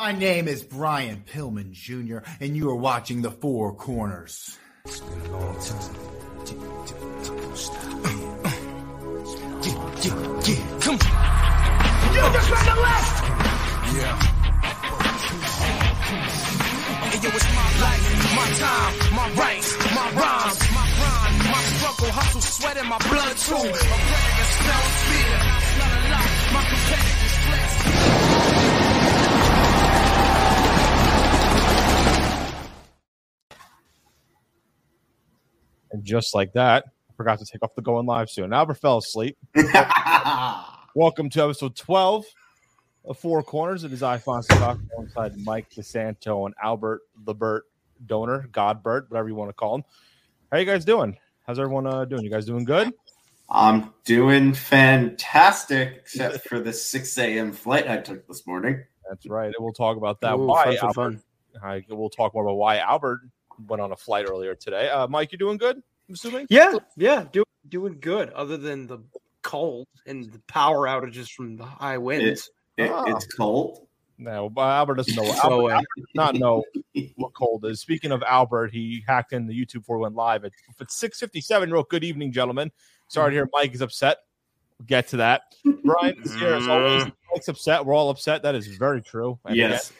My name is Brian Pillman Jr., and you are watching The Four Corners. It's been a long time. Come You just the! Yeah. Yo, it's my life, my time, my rights, my rhymes, my my struggle, hustle, sweat in my blood too. Smells fear, a lot, my competitors flex. And just like that, I forgot to take off the going live soon. Albert fell asleep. Welcome to episode 12 of Four Corners. It is I, Fonzie Talk, alongside Mike DeSanto and Albert Lebert Donor, Godbert, whatever you want to call him. How you guys doing? How's everyone uh, doing? You guys doing good? I'm doing fantastic, except for the 6 a.m. flight I took this morning. That's right. And we'll talk about that. Ooh, why fun, fun, Albert. I, we'll talk more about why Albert went on a flight earlier today. Uh, Mike, you doing good? I'm assuming. Yeah, yeah, do, doing good. Other than the cold and the power outages from the high winds. It, Ah. It's cold. No, Albert doesn't know. So, Albert, uh, Albert does not know what cold is. Speaking of Albert, he hacked in the YouTube before we went live at, at six fifty seven. Wrote, "Good evening, gentlemen. Sorry to hear Mike is upset. We'll get to that. Brian is here as always. Mike's upset. We're all upset. That is very true. And yes. again,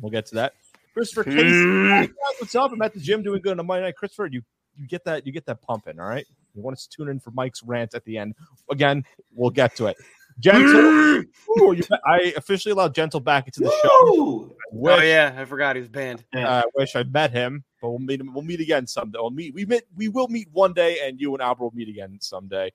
we'll get to that. Christopher Casey, what's up? I'm at the gym doing good on a Monday night. Christopher, you you get that you get that pumping. All right. You want to tune in for Mike's rant at the end. Again, we'll get to it. Gentle. Ooh, you, I officially allowed Gentle back into the show. Woo! I wish, Oh yeah, I forgot he was banned. I wish I met him, but we'll meet. Him, We'll meet again someday. We'll meet. We met. We will meet one day, and you and Albert will meet again someday.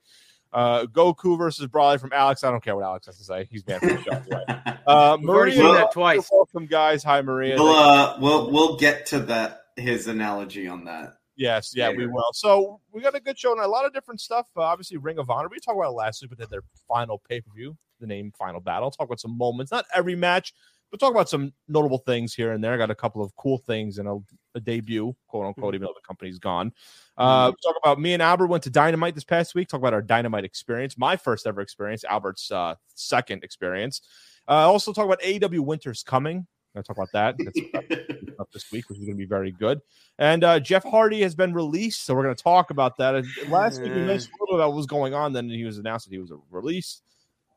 Uh, Goku versus Broly from Alex. I don't care what Alex has to say. He's banned from the show. Anyway. Uh, Maria, seen that twice. welcome, guys. Hi, Maria. We'll, uh, we'll we'll get to that his analogy on that. Yes, yeah, we will. So we got a good show and a lot of different stuff. Uh, obviously, Ring of Honor. We talked about it last week, but they had their final pay per view, the name Final Battle. Talk about some moments, not every match, but talk about some notable things here and there. I got a couple of cool things and a, a debut, quote unquote, even though the company's gone. Uh, Talk about me and Albert went to Dynamite this past week. Talk about our Dynamite experience, my first ever experience, Albert's uh, second experience. Uh, also talk about AEW Winter's coming. I'll talk about that. That's up this week, which is going to be very good. And uh, Jeff Hardy has been released, so we're going to talk about that. And last week we mentioned a little about what was going on. Then he was announced that he was released.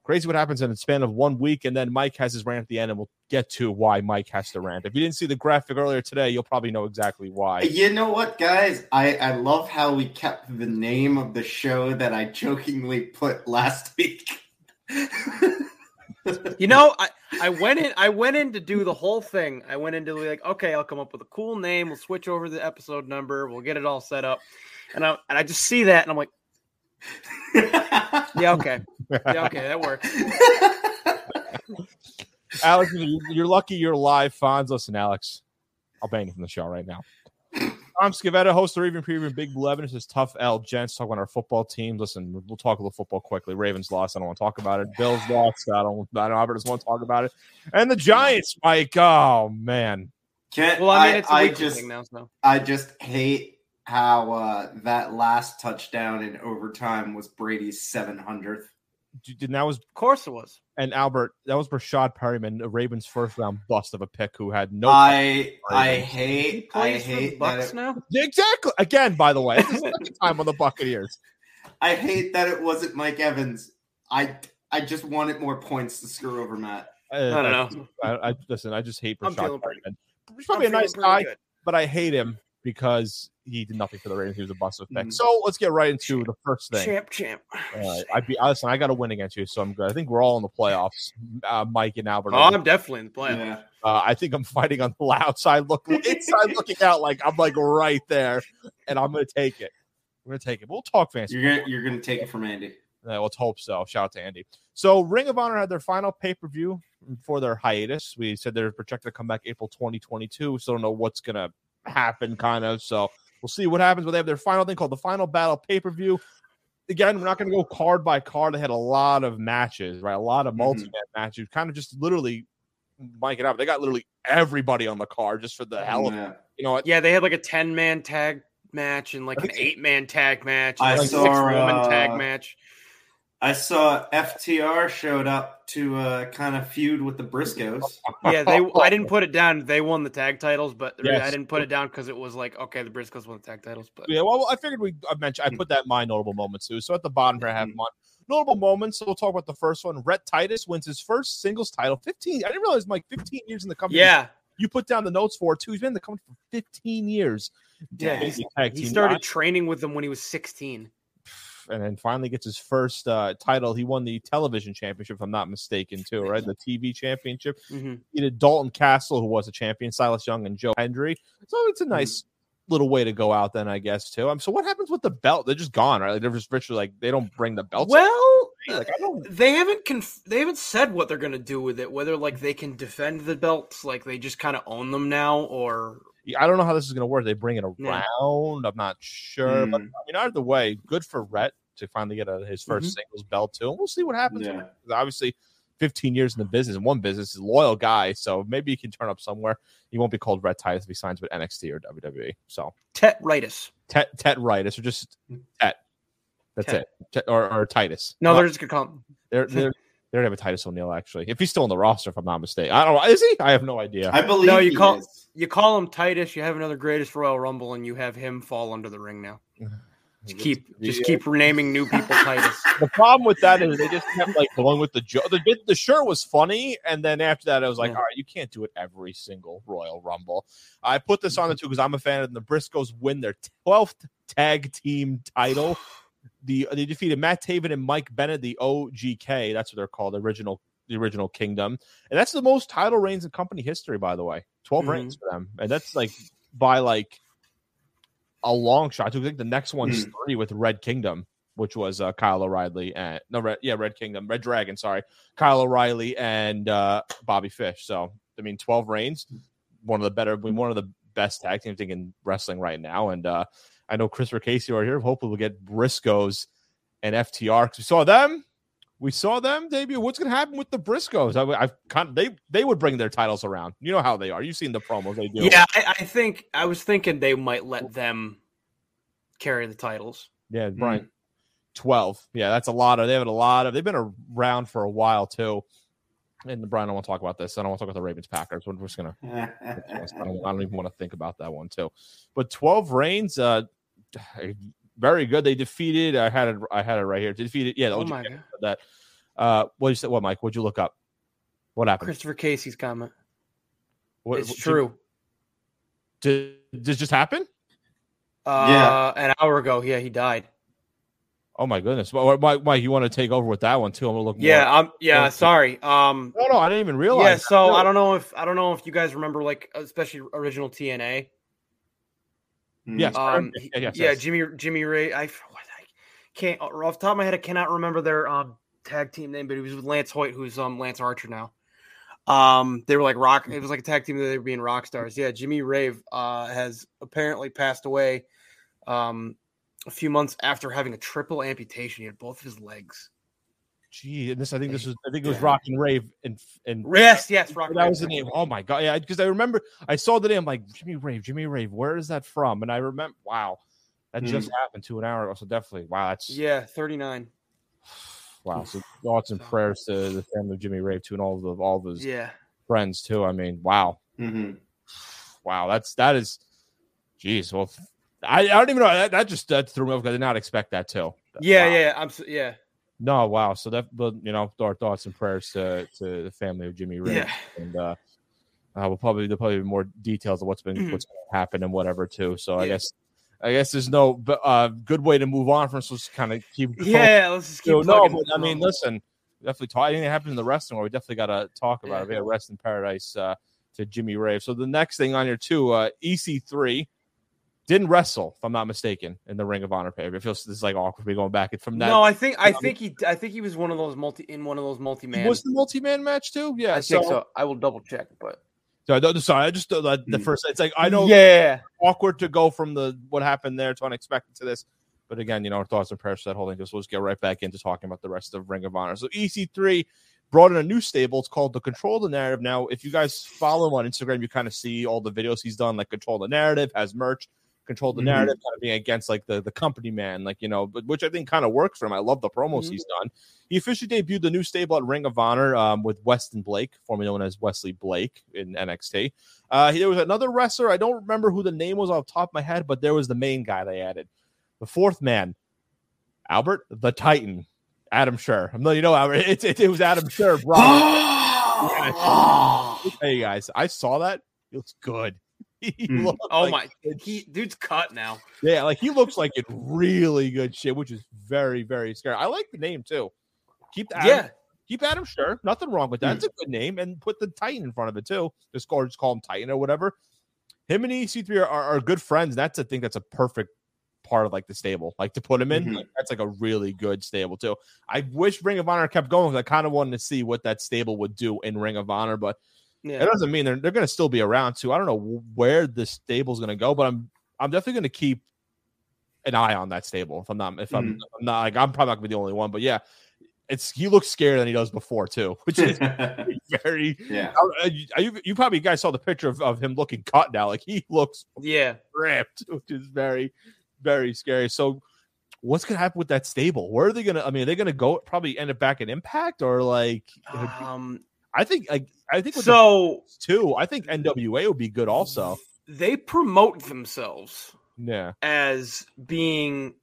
Crazy what happens in the span of one week, and then Mike has his rant at the end, and we'll get to why Mike has to rant. If you didn't see the graphic earlier today, you'll probably know exactly why. You know what, guys? I, I love how we kept the name of the show that I jokingly put last week. You know, I, I went in I went in to do the whole thing. I went into like, okay, I'll come up with a cool name. We'll switch over the episode number. We'll get it all set up. And I and I just see that and I'm like, yeah, okay. Yeah, okay, that works. Alex, you- you're lucky you're live, Fonz. Listen, Alex, I'll ban you from the show right now. Tom Scavetta, host of Raven Preview, Big Blue Evidence is tough L. Gents, talk about our football team. Listen, we'll talk a little football quickly. Ravens lost. I don't want to talk about it. Bills lost. I don't, I don't, Albert doesn't want to talk about it. And the Giants, Mike. Oh, man. Can't, Well, I mean, it's a I weekly just thing now, so I just hate how uh, that last touchdown in overtime was Brady's 700th. And that was, of course it was. and Albert, that was Breshad Perriman, a Ravens first round bust of a pick who had no. I I Ravens. He hate I plays for hate Bucks it, now. exactly. Again, by the way, it's the second time on the Buccaneers. I hate that it wasn't Mike Evans. I I just wanted more points to screw over Matt. I don't know. I, I listen. I just hate I'm Breshad Perriman. He's probably I'm a nice guy, good. but I hate him because he did nothing for the Ravens. He was a bust of pick. So let's get right into the first thing. Champ, champ. All right, I be listen. I got to win against you, so I'm good. I think we're all in the playoffs. Uh, Mike and Albert. Oh, are. I'm definitely in the playoffs. Yeah. Uh, I think I'm fighting on the outside look, inside looking out. Like I'm like right there, and I'm gonna take it. We're gonna take it. We'll talk fancy. You're gonna you're gonna take it from Andy. Uh, let's hope so. Shout out to Andy. So, Ring of Honor had their final pay per view for their hiatus. We said they're projected to come back April 2022. We Still don't know what's going to happen, kind of. So, we'll see what happens. But they have their final thing called the Final Battle pay per view. Again, we're not going to go card by card. They had a lot of matches, right? A lot of multi man matches. Kind of just literally mic it up. They got literally everybody on the card just for the hell of it. You know? Yeah, they had like a 10 man tag match and like an eight man tag match, I like saw, six woman uh, tag match. I saw FTR showed up to uh, kind of feud with the Briscoes. Yeah, they. I didn't put it down. They won the tag titles, but the re- I didn't put it down because it was like, okay, the Briscoes won the tag titles, but Yeah, well, I figured we I mentioned I put that in my notable moments too. So at the bottom here, I have Mhm. my notable moments. So we'll talk about the first one. Rhett Titus wins his first singles title. 15. I didn't realize Mike 15 years in the company. yeah, You put down the notes for it too. He's been in the company for 15 years. yeah. He, Tag he team started training with them when he was 16. And then finally gets his first uh, title. He won the television championship, if I'm not mistaken, too, right? The TV championship. hmm He did Dalton Castle, who was a champion, Silas Young, and Joe Hendry. So it's a nice little way to go out, then I guess too. Um, so what happens with the belt? They're just gone, right? Like, they're just virtually like they don't bring the belt. Well, like I don't. they haven't conf- they haven't said what they're gonna do with it. Whether like they can defend the belts, like they just kind of own them now, or I don't know how this is going to work. They bring it around. Yeah. I'm not sure, but I Mm. mean, either way, good for Rhett to finally get a, his 1st Mm-hmm. singles belt too. And we'll see what happens. Yeah. Obviously, 15 years in the business, in one business, he's a loyal guy, so maybe he can turn up somewhere. He won't be called Rhett Titus if he signs with NXT or WWE. So Tet Tetritis. Tet Tet Ritus or just Tet. That's Tet. it. Tet, or, or Titus. No, Uh, they're just gonna call him. they're they're they don't have a Titus O'Neil actually. If he's still in the roster, if I'm not mistaken, I don't know. Is he? I have no idea. I believe No, you he call- is. You call him Titus. You have another greatest Royal Rumble, and you have him fall under the ring now. Just keep just keep renaming new people Titus. The problem with that is they just kept like going with the joke. The, the shirt was funny, and then after that, I was like, Yeah. all right, you can't do it every single Royal Rumble. I put this on the two because I'm a fan of. The Briscoes win their 12th tag team title. The they defeated Matt Taven and Mike Bennett, the OGK. That's what they're called, the original the original Kingdom, and that's the most title reigns in company history, by the way. 12 Mhm. reigns for them, and that's like by like a long shot. I think the next one's three with Red Kingdom which was uh, Kyle O'Reilly and no, Red, yeah, Red Kingdom, Red Dragon, sorry, Kyle O'Reilly and uh, Bobby Fish. So I mean, twelve reigns, one of the better, one of the best tag teams in wrestling right now. And uh, I know Christopher Casey are here. Hopefully, we'll get Briscoes and FTR because we saw them. We saw them debut. What's going to happen with the Briscoes? I, I've kind they they would bring their titles around. You know how they are. You've seen the promos they do. yeah, I, I think I was thinking they might let them carry the titles. Yeah, Brian. 12. Yeah, that's a lot of they have a lot of they've been around for a while too. And Brian, I don't want to talk about this. I don't want to talk about the Ravens Packers. We're just gonna I don't, I don't even want to think about that one too. But 12 reigns, uh very good. They defeated I had it I had it right here. Defeated, yeah, Oh OG my god, that uh what you said what Mike? What'd you look up? What happened? Christopher Casey's comment. What, it's what- true. Did, did this just happen? Uh, an hour ago, yeah, he died. Oh my goodness. Well, Mike, Mike, you want to take over with that one too? I'm gonna look more. Yeah, I'm. Yeah, more- sorry. Um, No, no, I didn't even realize. yeah. that. So I don't know if I don't know if you guys remember, like, especially original TNA. Yes, Um, yeah, yes, yeah, yes. Jimmy Jimmy Rave. I, I can't off the top of my head. I cannot remember their um, tag team name, but he was with Lance Hoyt, who's um Lance Archer now. Um, they were like rock. It was like a tag team that they were being rock stars. Yeah, Jimmy Rave uh has apparently passed away. Um, a few months after having a triple amputation, he had both of his legs. Gee, and this I think this was I think it was Rock and Rave and and Yes, yes, rock. that was the name. Oh my god, yeah, because I remember I saw the name like Jimmy Rave, Jimmy Rave. Where is that from? And I remember, wow, that just happened to an hour ago. So definitely, wow, that's Yeah, thirty nine. wow. So thoughts and prayers to the family of Jimmy Rave too, and all of the, all of his Yeah, friends too. I mean, wow, Mhm. wow, that's that is, geez. Well, I, I don't even know that, that just that threw me off. I did not expect that too. yeah, Wow. yeah. I'm yeah, No, wow. So that, but you know, our thoughts and prayers to to the family of Jimmy Rave. yeah. and uh, uh we'll probably there'll probably be more details of what's been Mhm. what's going to happen and whatever too. So I guess I guess there's no uh good way to move on from. So just kind of keep going. Yeah, let's just keep. So, no, but I mean, listen, definitely talk. Anything happened in the wrestling, world, we definitely got to talk about it. Yeah. We had Rest in Paradise uh, to Jimmy Rave. So the next thing on here too, uh, EC3 didn't wrestle, if I'm not mistaken, in the Ring of Honor pay. It feels this is like awkward to be going back from that. no, I think I um, think he I think he was one of those multi in one of those multi man. was the multi-man match too. Yeah, I think so. I will double check, but So sorry, I just uh, the, the Mm. first. It's like I know Yeah, awkward to go from the what happened there to unexpected to this, but again, you know, our thoughts and prayers for that whole thing. Just let's get right back into talking about the rest of Ring of Honor. So EC3 brought in a new stable. It's called the Control the Narrative. Now, if you guys follow him on Instagram, you kind of see all the videos he's done, like Control the Narrative has merch. Control the Mhm. narrative, kind of being against like the the company man, like you know, but which I think kind of works for him. I love the promos Mhm. he's done. He officially debuted the new stable at Ring of Honor um, with Weston Blake, formerly known as Wesley Blake in NXT. Uh, there was another wrestler. I don't remember who the name was off the top of my head, but there was the main guy they added, the fourth man, Albert the Titan, Adam Scherr. I'm letting you know, Albert. It, it, it was Adam bro. hey guys, I saw that. He looks good. He Hmm. looks Oh like my, he dude's cut now. yeah, like he looks like in really good shape, which is very, very scary. I like the name too. Keep Adam, Yeah, keep Adam Scherr. Nothing wrong with that. It's a good name, and put the Titan in front of it too. Just call just call him Titan or whatever. Him and EC3 are, are, are good friends. That's a thing that's a perfect part of like the stable. Like to put him in, Mhm. like, that's like a really good stable too. I wish Ring of Honor kept going because I kind of wanted to see what that stable would do in Ring of Honor, but yeah. it doesn't mean they're, they're going to still be around too. I don't know where the stable's going to go, but I'm I'm definitely going to keep an eye on that stable. If I'm not if I'm, Mhm. I'm not like I'm probably not going to be the only one, but yeah, it's he looks scarier than he does before too, which is very. yeah. You, you you probably guys saw the picture of, of him looking cut now, like he looks yeah. ripped, which is very very scary. So. What's gonna happen with that stable? Where are they gonna? I mean, are they gonna go? Probably end up back in Impact, or like? Um, I think, like, I think with the so too. I think NWA would be good also. they promote themselves Yeah. as being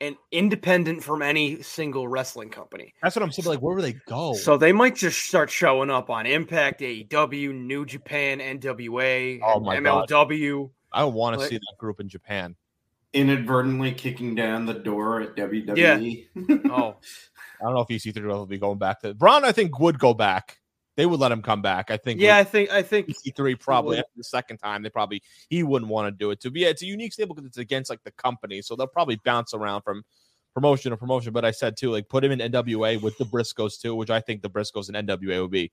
an independent from any single wrestling company. That's what I'm saying. Like, where would they go? So they might just start showing up on Impact, AEW, New Japan, NWA, Oh my God. MLW. I want to Like- see that group in Japan. Inadvertently kicking down the door at. WWE. Oh, I don't know if EC3 will be going back to Braun. I think would go back. They would let him come back. I think. yeah. I think I think EC3 probably after the second time they probably he wouldn't want to do it too. But yeah, it's a unique stable because it's against like the company, so they'll probably bounce around from promotion to promotion. But I said too, like put him in NWA with the Briscoes too, which I think the Briscoes and NWA would be.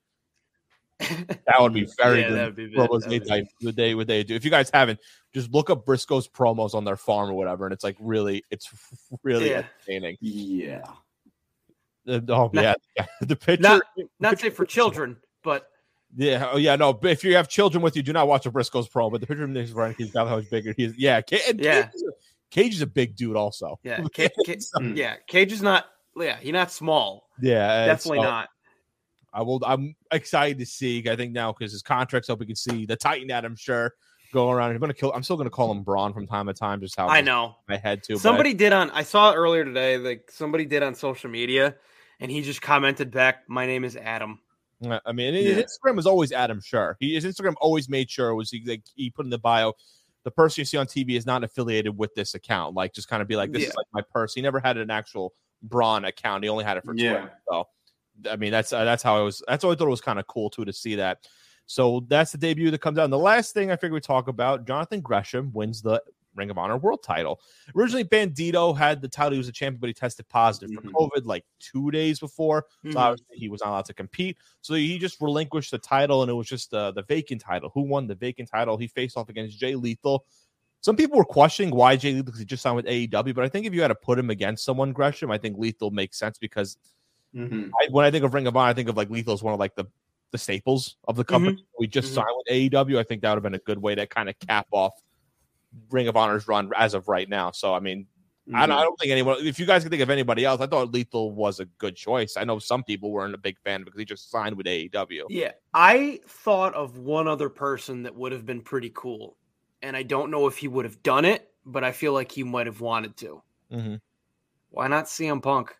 That would be very Yeah, good. that'd be- promos that'd they be- type what they what they do. If you guys haven't, just look up Briscoe's promos on their farm or whatever, and it's like really, it's really Yeah. entertaining. yeah. Uh, oh Not- yeah, yeah. the picture. not not safe for children, but yeah, oh yeah, no. But if you have children with you, do not watch a Briscoe's pro. But the picture of is running, he's got how much bigger he is. Yeah, and Yeah. Cage, is a, Cage is a big dude, also. yeah, Ca- Ca- Mm. yeah. Cage is not. Yeah, he's not small. Yeah, and Definitely not. I will. I'm excited to see. I think now because his contract's up, we can see the Titan. That I'm sure going around. I'm gonna kill. I'm still gonna call him Braun from time to time. Just how I know. my head too. but- Somebody did on. I saw earlier today. Like somebody did on social media, and he just commented back, "My name is Adam." I mean, his Yeah. Instagram was always Adam Scherr. He, his Instagram always made sure was he like he put in the bio, the person you see on TV is not affiliated with this account. Like just kind of be like, this Yeah. is like my purse. He never had an actual Braun account. He only had it for Yeah. Twitter. So, I mean, that's uh, that's how I was. That's why I thought it was kind of cool too to see that. So that's the debut that comes out. And the last thing I figured we talk about, Jonathan Gresham wins the Ring of Honor World Title. Originally, Bandito had the title. He was a champion, but he tested positive Mhm. for COVID like two days before. So Mhm. obviously he was not allowed to compete. So he just relinquished the title, and it was just uh, the vacant title. Who won the vacant title? He faced off against Jay Lethal. Some people were questioning why Jay Lethal because he just signed with AEW, but I think if you had to put him against someone, Gresham, I think Lethal makes sense because Mhm. I, when I think of Ring of Honor, I think of like Lethal as one of like the the staples of the company. We just Mhm. signed with AEW. I think that would have been a good way to kind of cap off Ring of Honor's run as of right now. So I mean, I, don't, I don't think anyone. If you guys can think of anybody else, I thought Lethal was a good choice. I know some people weren't a big fan because he just signed with AEW. Yeah, I thought of one other person that would have been pretty cool, and I don't know if he would have done it, but I feel like he might have wanted to. Mhm. Why not CM Punk?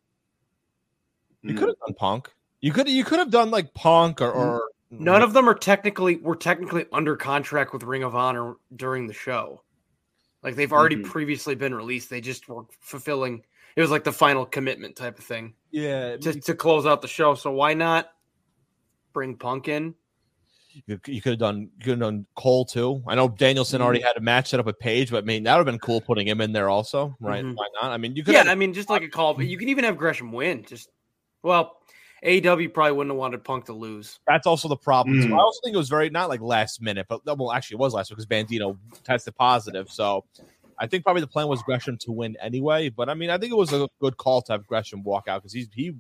You Mm. could have done Punk. You could you could have done like Punk or, or None of them are technically were technically under contract with Ring of Honor during the show. Like they've already Mhm. previously been released. They just were fulfilling. It was like the final commitment type of thing yeah. to, to close out the show. So why not bring Punk in? You, you could have done you could have done Cole too. I know Danielson already Mm-hmm. had a match set up with Page, but I mean that would have been cool putting him in there also, right? Mhm. Why not? I mean you could Yeah, have I mean, just like a call, but you can even have Gresham win. Just well, AEW probably wouldn't have wanted Punk to lose. That's also the problem. So Mm. I also think it was very not like last minute, but well, actually, it was last because Bandito tested positive. So I think probably the plan was Gresham to win anyway. But I mean, I think it was a good call to have Gresham walk out because he's he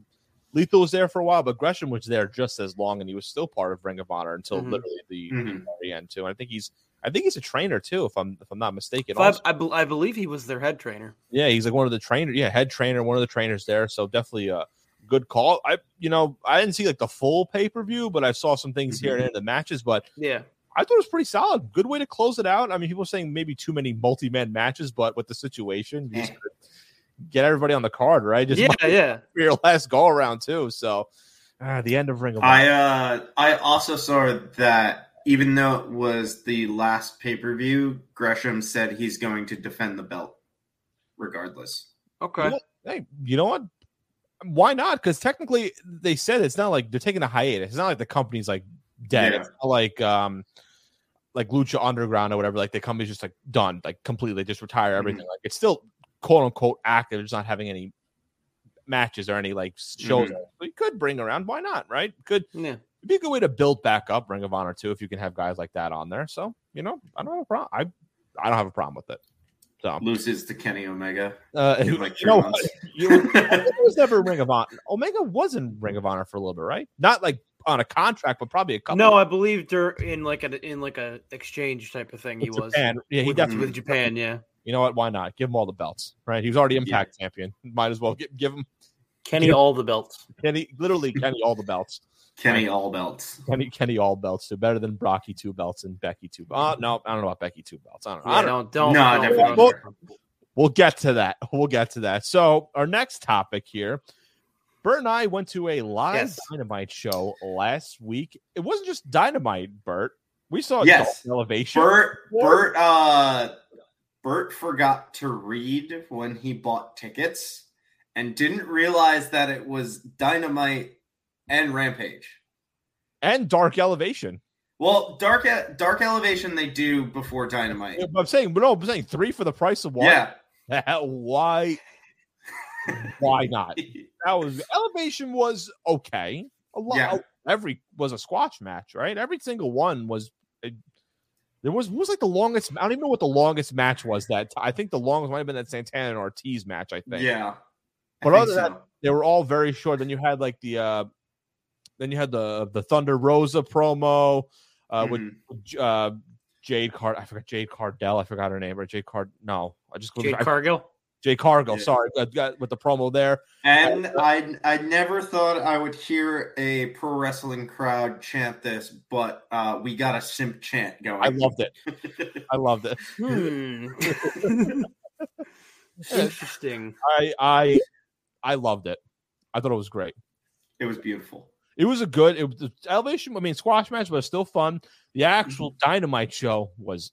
Lethal was there for a while, but Gresham was there just as long, and he was still part of Ring of Honor until Mhm. literally the, the Mhm. very end too. And I think he's I think he's a trainer too, if I'm if I'm not mistaken. I, I, bel- I believe he was their head trainer. yeah, he's like one of the trainer, yeah, head trainer, one of the trainers there. So definitely a good call. I you know I didn't see like the full pay per view, but I saw some things here and there in the matches. But Yeah. I thought it was pretty solid. Good way to close it out. I mean, people are saying maybe too many multi man matches, but with the situation, you just Eh. get everybody on the card, right? Just Yeah, yeah. for your last go around too. So uh, the end of Ring of I uh I also saw that even though it was the last pay per view, Gresham said he's going to defend the belt, regardless. Okay. Well, hey, you know what? Why not? Because technically, they said it's not like they're taking a hiatus. It's not like the company's like dead. Yeah. It's not like um, like Lucha Underground or whatever. Like the company's just like done, like completely, just retire everything. Like it's still quote unquote active. It's not having any matches or any like shows. We could bring around. Why not? Right? Could Yeah. it'd be a good way to build back up Ring of Honor too if you can have guys like that on there. So you know, I don't have a problem. I I don't have a problem with it. So Loses to Kenny Omega. uh, in like three know, months. you Omega was never Ring of Honor. Omega was in Ring of Honor for a little bit, right? Not like on a contract, but probably a couple. No, I believe dur in like a in like a exchange type of thing. He with was Yeah, he with, definitely. with Japan. Yeah. You know what? Why not? Give him all the belts, right? He was already Impact champion. Might as well give, give him Kenny Yeah. all the belts. Kenny, literally Kenny all the belts. Kenny all belts. Kenny, Kenny all belts too. Better than Brocky two belts and Becky two. Oh no, I don't know about Becky two belts. I don't know. I Yeah, don't don't don't No, don't definitely. go Well, there. We'll get to that. We'll get to that. So our next topic here. Bert and I went to a live Yes. dynamite show last week. It wasn't just dynamite, Bert. We saw Yes. Elevation. Bert Bert uh Bert forgot to read when he bought tickets and didn't realize that it was Dynamite and Rampage. and dark elevation. Well, Dark Dark Elevation they do before Dynamite. I'm saying, but no, I'm saying three for the price of one. Yeah. why? Why not? That was elevation was okay. A lot. Yeah. Every was a squash match, right? Every single one was. uh, there was was like the longest. I don't even know what the longest match was. That I think the longest might have been that Santana and Ortiz match. I think. Yeah. But think other than so. they were all very short. Then you had like the uh then you had the the Thunder Rosa promo uh with Mhm. uh Jade Card I forgot Jade Cardell, I forgot her name, or Jade Card no, I just Jade I- Cargill. Jade Cargill, Yeah. sorry, got, got with the promo there. And I I never thought I would hear a pro wrestling crowd chant this, but uh, we got a simp chant going. I loved it. I loved it. Hmm. Interesting. I I I loved it. I thought it was great. it was beautiful. It was a good it was the elevation, I mean squash match, but still fun. The actual Mm-hmm. dynamite show was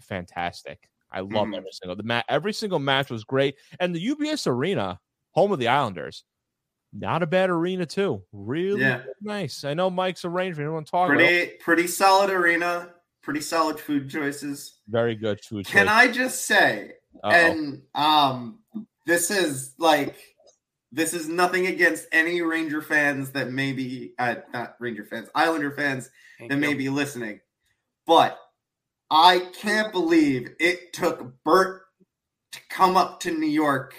fantastic. I loved Mhm. every single the mat. Every single match was great, and the UBS Arena, home of the Islanders, not a bad arena too. Really Yeah. nice. I know Mike's arrangement. To talk about. Pretty pretty solid arena. Pretty solid food choices. very good food. Can choice. I just say, Uh-oh. and um, this is like this is nothing against any Ranger fans that may be uh, not Ranger fans, Islander fans Thank that you. may be listening, but I can't believe it took Bert to come up to New York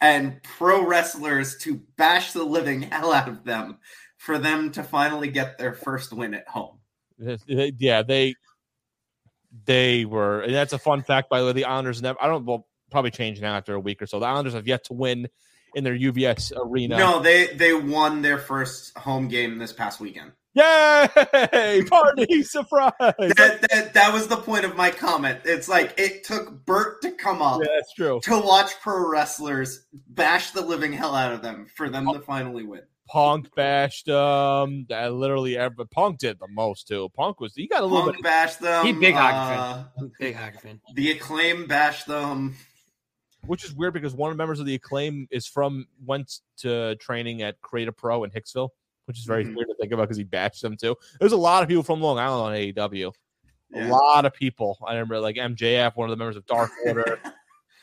and pro wrestlers to bash the living hell out of them for them to finally get their first win at home. Yeah, they they were. And that's a fun fact, by the way. The Islanders never. I don't. Well, probably change now after a week or so. The Islanders have yet to win in their UBS arena. No, they they won their first home game this past weekend. Yay! Party surprise! That, that that was the point of my comment. It's like it took Bert to come up yeah, that's true. to watch pro wrestlers bash the living hell out of them for them to finally win. Punk bashed um uh, literally every Punk did the most too. Punk was he got a little Punk bit bashed them. He big hockey uh, fan. Big hockey fan. The acclaim bashed them. Which is weird because one of the members of the acclaim is from went to training at Create A Pro in Hicksville, which is very Mhm. weird to think about because he bashed them too. There's a lot of people from Long Island on AEW. A lot of people. I remember like MJF, one of the members of Dark Order.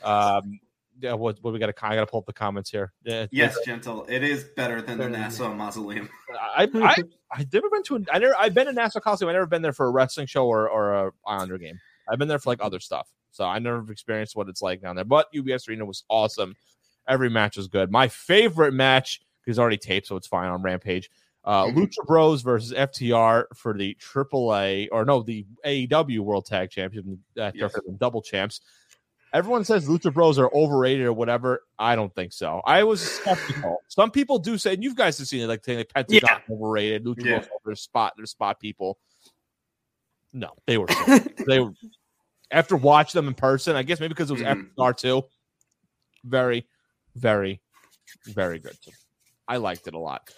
um, yeah, what, what we got to I got to pull up the comments here. Yeah, Yes, gentle. It is better than the Nassau Mausoleum. I, I I've never been to. An, I never. I've been to Nassau Coliseum. I've never been there for a wrestling show or or a Islander game. I've been there for like other stuff. So I never experienced what it's like down there. But UBS Arena was awesome. Every match was good. My favorite match is already taped, so it's fine on Rampage. Uh, Mhm. Lucha Bros versus FTR for the AAA or no, the AEW World Tag Championship, uh, Yes. double champs. Everyone says Lucha Bros are overrated or whatever. I don't think so. I was skeptical. Some people do say, and you guys have seen it, like saying like Pentagon overrated, Lucha Yeah. Bros over spot, their spot people. No, they were they were after watching them in person. I guess maybe because it was Mhm. FTR too. Very, very, very good. Too. I liked it a lot.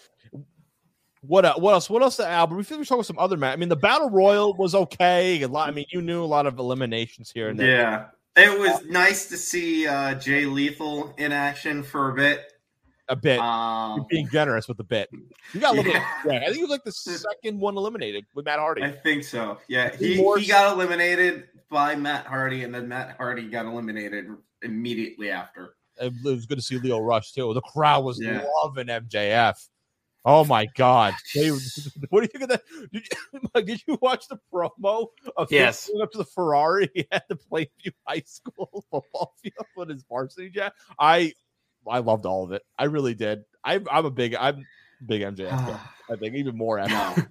What uh, what else? What else? Albert? We feel we talk about some other match. I mean, the battle royal was okay. A lot. I mean, you knew a lot of eliminations here and there. Yeah. It was nice to see uh, Jay Lethal in action for a bit. A bit. Um, being generous with the bit. You got a little Yeah. bit. Yeah, I think it was like the second one eliminated with Matt Hardy. I think so. Yeah, He he, got eliminated by Matt Hardy, and then Matt Hardy got eliminated immediately after. It was good to see Lio Rush too. The crowd was Yeah. loving MJF. Oh my god! They, what do you think of that? Did you, did you watch the promo of him Yes. going up to the Ferrari at the Plainview High School football field with his varsity jacket? I I loved all of it. I really did. I, I'm a big I'm big MJF. fan. I think even more. after. no.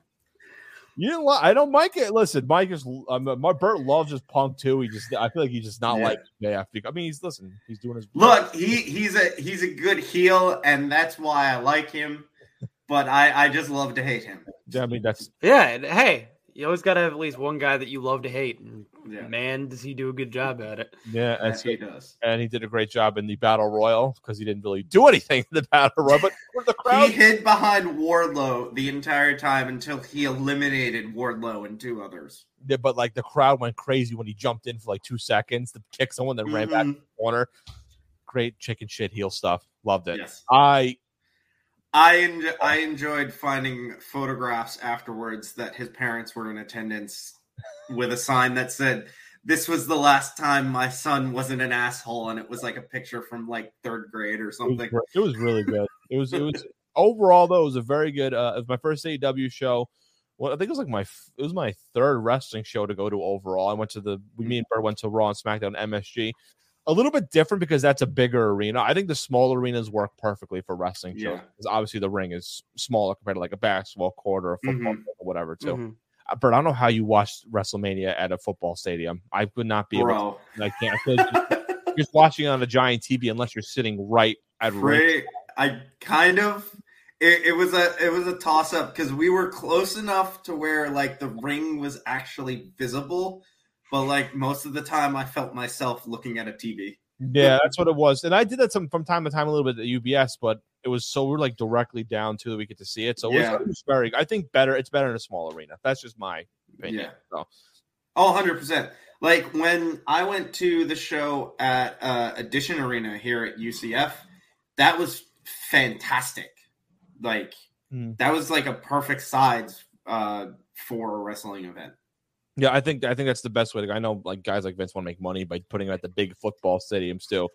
You know what? I don't like it. Listen, Mike is. Um, my Bert loves his punk too. He just. I feel like he's just not Yeah. like MJF. I mean, he's listen. He's doing his Look, he he's a he's a good heel, and that's why I like him. But I I just love to hate him. Yeah, I mean, that's Yeah, hey, you always got to have at least one guy that you love to hate. And Yeah, man, does he do a good job at it? yeah. that's That's he does. and he did a great job in the battle royal because he didn't really do anything in the battle royal. But for the He hid behind Wardlow the entire time until he eliminated Wardlow and two others. yeah, but like the crowd went crazy when he jumped in for like two seconds to kick someone, then ran back to Mhm. the corner. Great chicken shit heel stuff. Loved it. Yes. I I en- I enjoyed finding photographs afterwards that his parents were in attendance with a sign that said, "This was the last time my son wasn't an asshole," and it was like a picture from like third grade or something. it was really good. It was it was overall though it was a very good. Uh, it was my first AEW show. Well, I think it was like my it was my third wrestling show to go to overall. I went to the we me and Bert went to Raw and SmackDown MSG. A little bit different because that's a bigger arena. I think the small arenas work perfectly for wrestling shows Yeah. because obviously the ring is smaller compared to like a basketball court or a football Mhm. field or whatever. Too, Mhm. Uh, Bert, I don't know how you watched WrestleMania at a football stadium. I would not be able. To, I can't. I you're just watching on a giant TV unless you're sitting right at. Ray, I kind of it, it was a it was a toss up because we were close enough to where like the ring was actually visible, but like most of the time I felt myself looking at a TV. Yeah, that's what it was. And I did that some from time to time a little bit at UBS, but it was so we're like directly down to that we get to see it. So it was, Yeah. it was very I think better it's better in a small arena. That's just my opinion. Yeah. So Oh, 100%. Like when I went to the show at uh, Edition Arena here at UCF, that was fantastic. Like Hmm. that was like a perfect size uh, for a wrestling event. Yeah, I think I think that's the best way to go. I know like guys like Vince want to make money by putting it at the big football stadium still.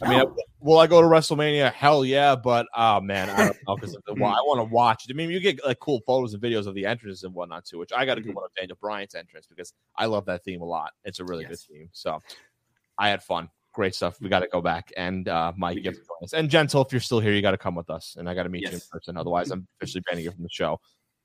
I mean, No. will I go to WrestleMania? Hell yeah, but oh man, I don't know because well, I want to watch it. I mean, you get like cool photos and videos of the entrances and whatnot too, which I got a good Mhm. one of Daniel Bryan's entrance because I love that theme a lot. It's a really Yes. good theme. So I had fun. Great stuff. We got to go back and uh Mike, you have to join us. And Gentle, if you're still here, you got to come with us, and I got to meet you in person. Otherwise, I'm officially banning you from the show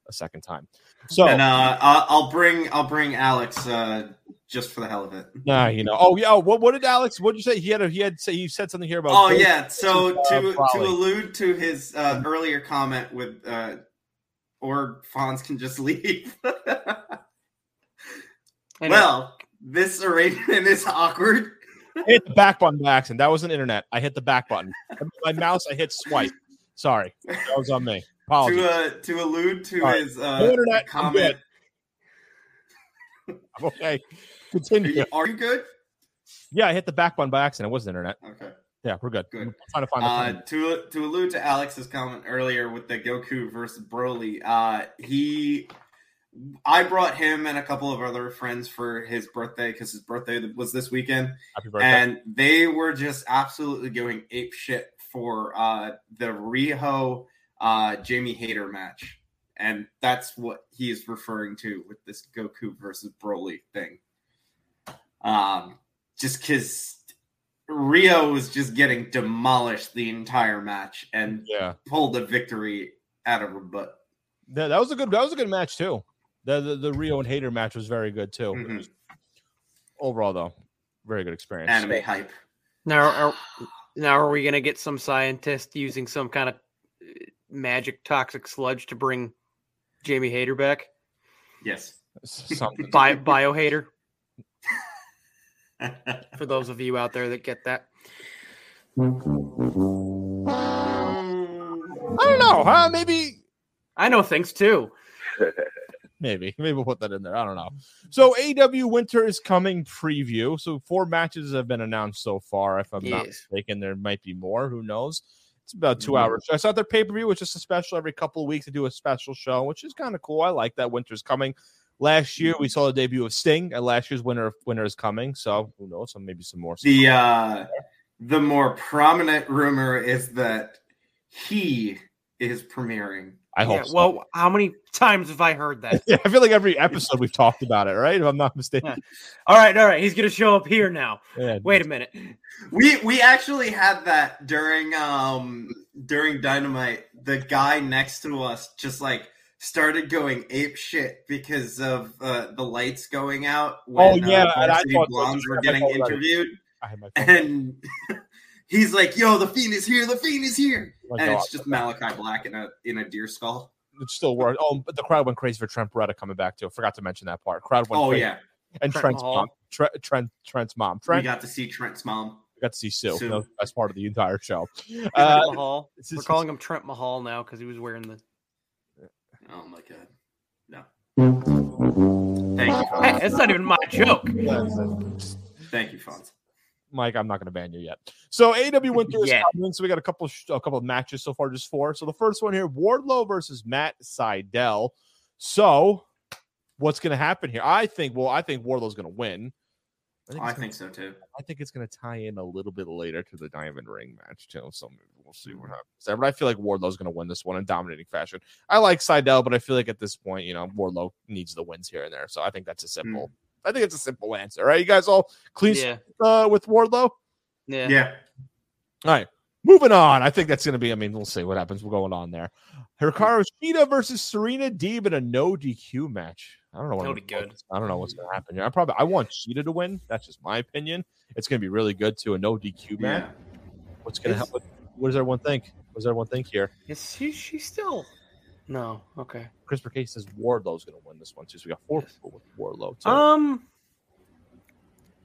a second time. So and uh, I- I'll bring I'll bring Alex uh, just for the hell of it. Nah, you know. Oh yeah. What what did Alex? What did you say? He had a he had say he said something here about. Oh yeah. So uh, to to allude to his uh, earlier comment with uh, or Fonz can just leave. Well, this arrangement is awkward. I hit the back button by accident. That was an internet. I hit the back button. My mouse. I hit swipe. Sorry, that was on me. Apologies. to uh, to allude to right. his uh, internet, comment. I'm okay. Are Continue. you, are you good? Yeah, I hit the back button by accident. It wasn't internet. Okay. Yeah, we're good. Good. I'm trying to find the. Uh, to to allude to Alex's comment earlier with the Goku versus Broly, uh, he, I brought him and a couple of other friends for his birthday because his birthday was this weekend, Happy birthday. and they were just absolutely going ape shit for uh, the Riho uh, Jamie Hayter match, and that's what he is referring to with this Goku versus Broly thing. Um, just because Riho was just getting demolished the entire match and yeah. pulled a victory out of her butt. That, that was a good. That was a good match too. The the, the Riho and Hayter match was very good too. Mhm. Overall, though, very good experience. Anime hype. Now, are, now are we gonna get some scientist using some kind of magic toxic sludge to bring Jamie Hayter back? Yes. Something. Bio, bio hater for those of you out there that get that. I don't know. Huh? Maybe I know things too. Maybe. Maybe we'll put that in there. I don't know. So AW Winter is coming preview. So four matches have been announced so far. If I'm not mistaken, there might be more. Who knows? It's about 2 Mhm. hours. I saw their pay per view, which is a special every couple of weeks to do a special show, which is kind of cool. I like that Winter's coming. Last year we saw the debut of Sting, and last year's winner winner is coming. So who knows? So maybe some more. The uh the more prominent rumor is that he is premiering. I hope. Yeah, so. well, how many times have I heard that? yeah, I feel like every episode we've talked about it, right? If I'm not mistaken. All right, all right, he's gonna show up here now. Yeah. Wait a minute. We we actually had that during um during Dynamite. The guy next to us just like started going ape shit because of uh, the lights going out when Oh, yeah, uh, and I Varsity thought- Blondes were getting interviewed, I had my phone. and he's like, "Yo, the fiend is here! The fiend is here!" Oh, and God. it's just Malakai Black in a in a deer skull. it still works. Oh, but the crowd went crazy for Trent Beretta coming back too. Forgot to mention that part. Crowd went Oh crazy. yeah, and Trent Trent's Mahal. mom. Tre- Trent Trent's mom. we got to see Trent's mom. we got to see Sue. Sue. That was the best part of the entire show. Uh, Mahal. this We're calling him Trent Mahal now because he was wearing the. Oh my god, no. Thank you, Hey, Fonz. it's not even my joke. Thank you, Fonz. Mike, I'm not going to ban you yet. So AW Winter is Yeah. coming. So we got a couple a couple of matches so far, just four. So the first one here, Wardlow versus Matt Sydal. So what's going to happen here? I think. Well, I think Wardlow's going to win. I think, oh, I it's gonna- think so too. I think it's going to tie in a little bit later to the Diamond Ring match too. So we'll see what mm-hmm. happens there. But I feel like Wardlow's going to win this one in dominating fashion. I like Seidel, but I feel like at this point, you know, Wardlow needs the wins here and there. So I think that's a simple. Mm. I think it's a simple answer. Right? You guys all clean Yeah, uh, with Wardlow? yeah. Yeah. All right. Moving on. I think that's going to be, I mean, we'll see what happens. We're going on there. Hikaru Shida versus Serena Deeb in a no DQ match. I don't know what That'll be good. I don't know what's going to happen here. I probably I want Shida to win. That's just my opinion. It's going to be really good to a no DQ match. Yeah. What's going to Is- happen? What does everyone think? What does everyone think here? Is she? She still? No. Okay. Chris Case says Wardlow's going to win this one too. So we got four Yes. people with Wardlow. Too. Um,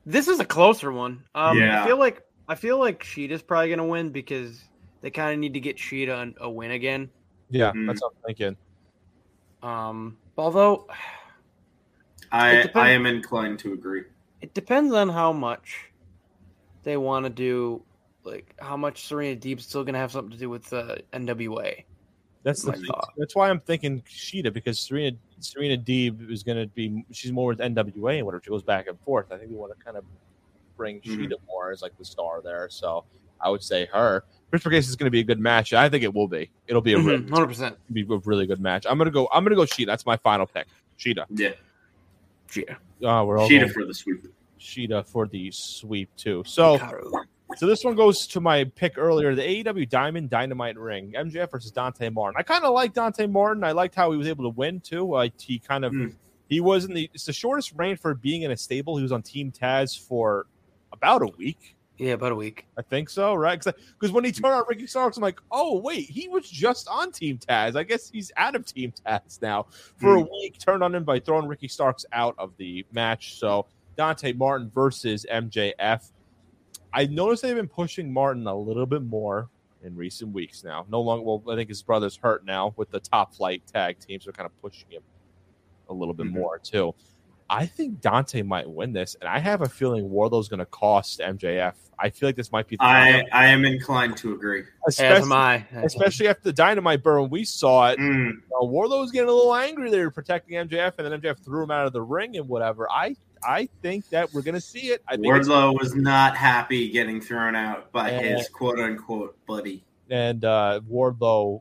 this is a closer one. Um, Yeah. I feel like I feel like Shida's probably gonna win because they kind of need to get Shida an- a win again. yeah, Mhm. that's what I'm thinking. Um, although I depends- I am inclined to agree. it depends on how much they want to do, like how much Serena Deeb's still gonna have something to do with uh, NWA. That's the thought. That's why I'm thinking Shida because Serena Serena Deeb is going to be she's more with NWA and whatever she goes back and forth. I think we want to kind of bring Mhm. Shida more as like the star there. So I would say her. Christopher Case is going to be a good match. I think it will be. It'll be a really, Hundred percent. be a really good match. I'm gonna go. I'm gonna go Shida. That's my final pick. Shida. Yeah. Shida. Oh, we're all Shida going for the sweep. Shida for the sweep too. So so this one goes to my pick earlier, the AEW Diamond Dynamite ring, MJF versus Dante Martin. I kind of like Dante Martin. I liked how he was able to win too. Uh, he kind of Mm. he was in the it's the shortest reign for being in a stable. He was on Team Taz for about a week. Yeah, about a week. I think so, right? Because when he turned on Ricky Starks, I'm like, oh wait, he was just on Team Taz. I guess he's out of Team Taz now for a week. Turned on him by throwing Ricky Starks out of the match. So Dante Martin versus MJF. I noticed they've been pushing Martin a little bit more in recent weeks now. No longer, well, I think his brother's hurt now with the top flight tag teams. They're kind of pushing him a little bit Mhm. more too. I think Dante might win this, and I have a feeling Wardlow's going to cost MJF. I feel like this might be the I I am inclined to agree. As especially, am I. especially after the dynamite burn. We saw it. Mm, Uh, Wardlow was getting a little angry there, protecting MJF, and then MJF threw him out of the ring and whatever. I I think that we're going to see it. I think Wardlow was not happy getting thrown out by Yeah. his quote unquote buddy. and uh, Wardlow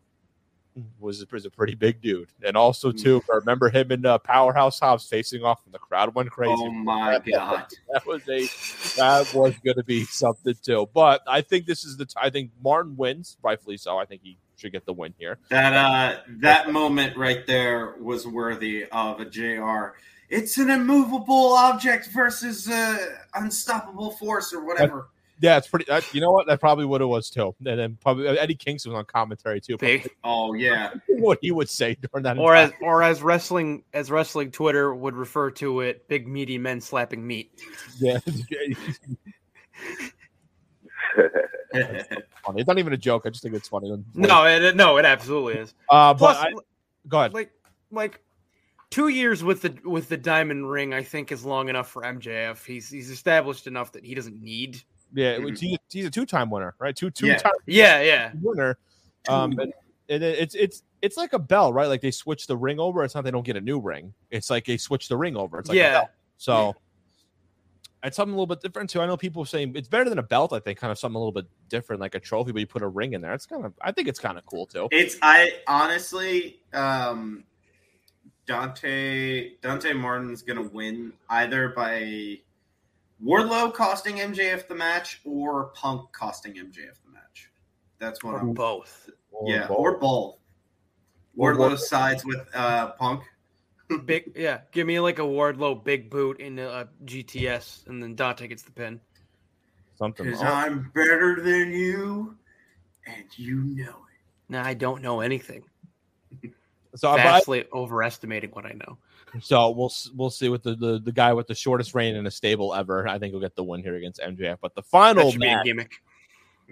was, was a pretty big dude, and also too. I remember him and uh, Powerhouse Hobbs facing off, and the crowd went crazy. Oh my god. that was a that was going to be something too. But I think this is the. T- I think Martin wins, rightfully so. I think he should get the win here. That uh that moment right there was worthy of a JR. It's an immovable object versus uh unstoppable force or whatever. Yeah, it's pretty. That, you know what? That probably what it was too. And then probably Eddie Kingston was on commentary too. Big. Oh yeah. What he would say during that. Or as entire- or as wrestling as wrestling Twitter would refer to it, big meaty men slapping meat. yeah, funny. It's not even a joke. I just think it's funny. No, it, no, it absolutely is. uh, but Plus, I, go ahead. like like two years with the with the diamond ring, I think is long enough for MJF. He's he's established enough that he doesn't need. Yeah, it was- he's, he's a two-time winner, right? Two two Yeah. time Yeah, yeah. winner. Um, and, and it's it's it's like a bell, right? Like they switch the ring over. It's not they don't get a new ring. It's like they switch the ring over. It's like a Yeah. belt. So it's something a little bit different too. I know people saying it's better than a belt. I think kind of something a little bit different, like a trophy, but you put a ring in there. It's kind of I think it's kind of cool too. It's I honestly um Dante Dante Martin's gonna win either by Wardlow costing MJF the match or Punk costing MJF the match. That's what I'm Both. yeah, or both. Wardlow sides with uh Punk. Big yeah. Give me like a Wardlow big boot in a GTS and then Dante gets the pin. something. Because I'm better than you and you know it. Now I don't know anything. So I, Vastly overestimating what I know. So we'll we'll see with the, the the guy with the shortest reign in a stable ever. I think he'll get the win here against MJF. But the final That should be a match, gimmick.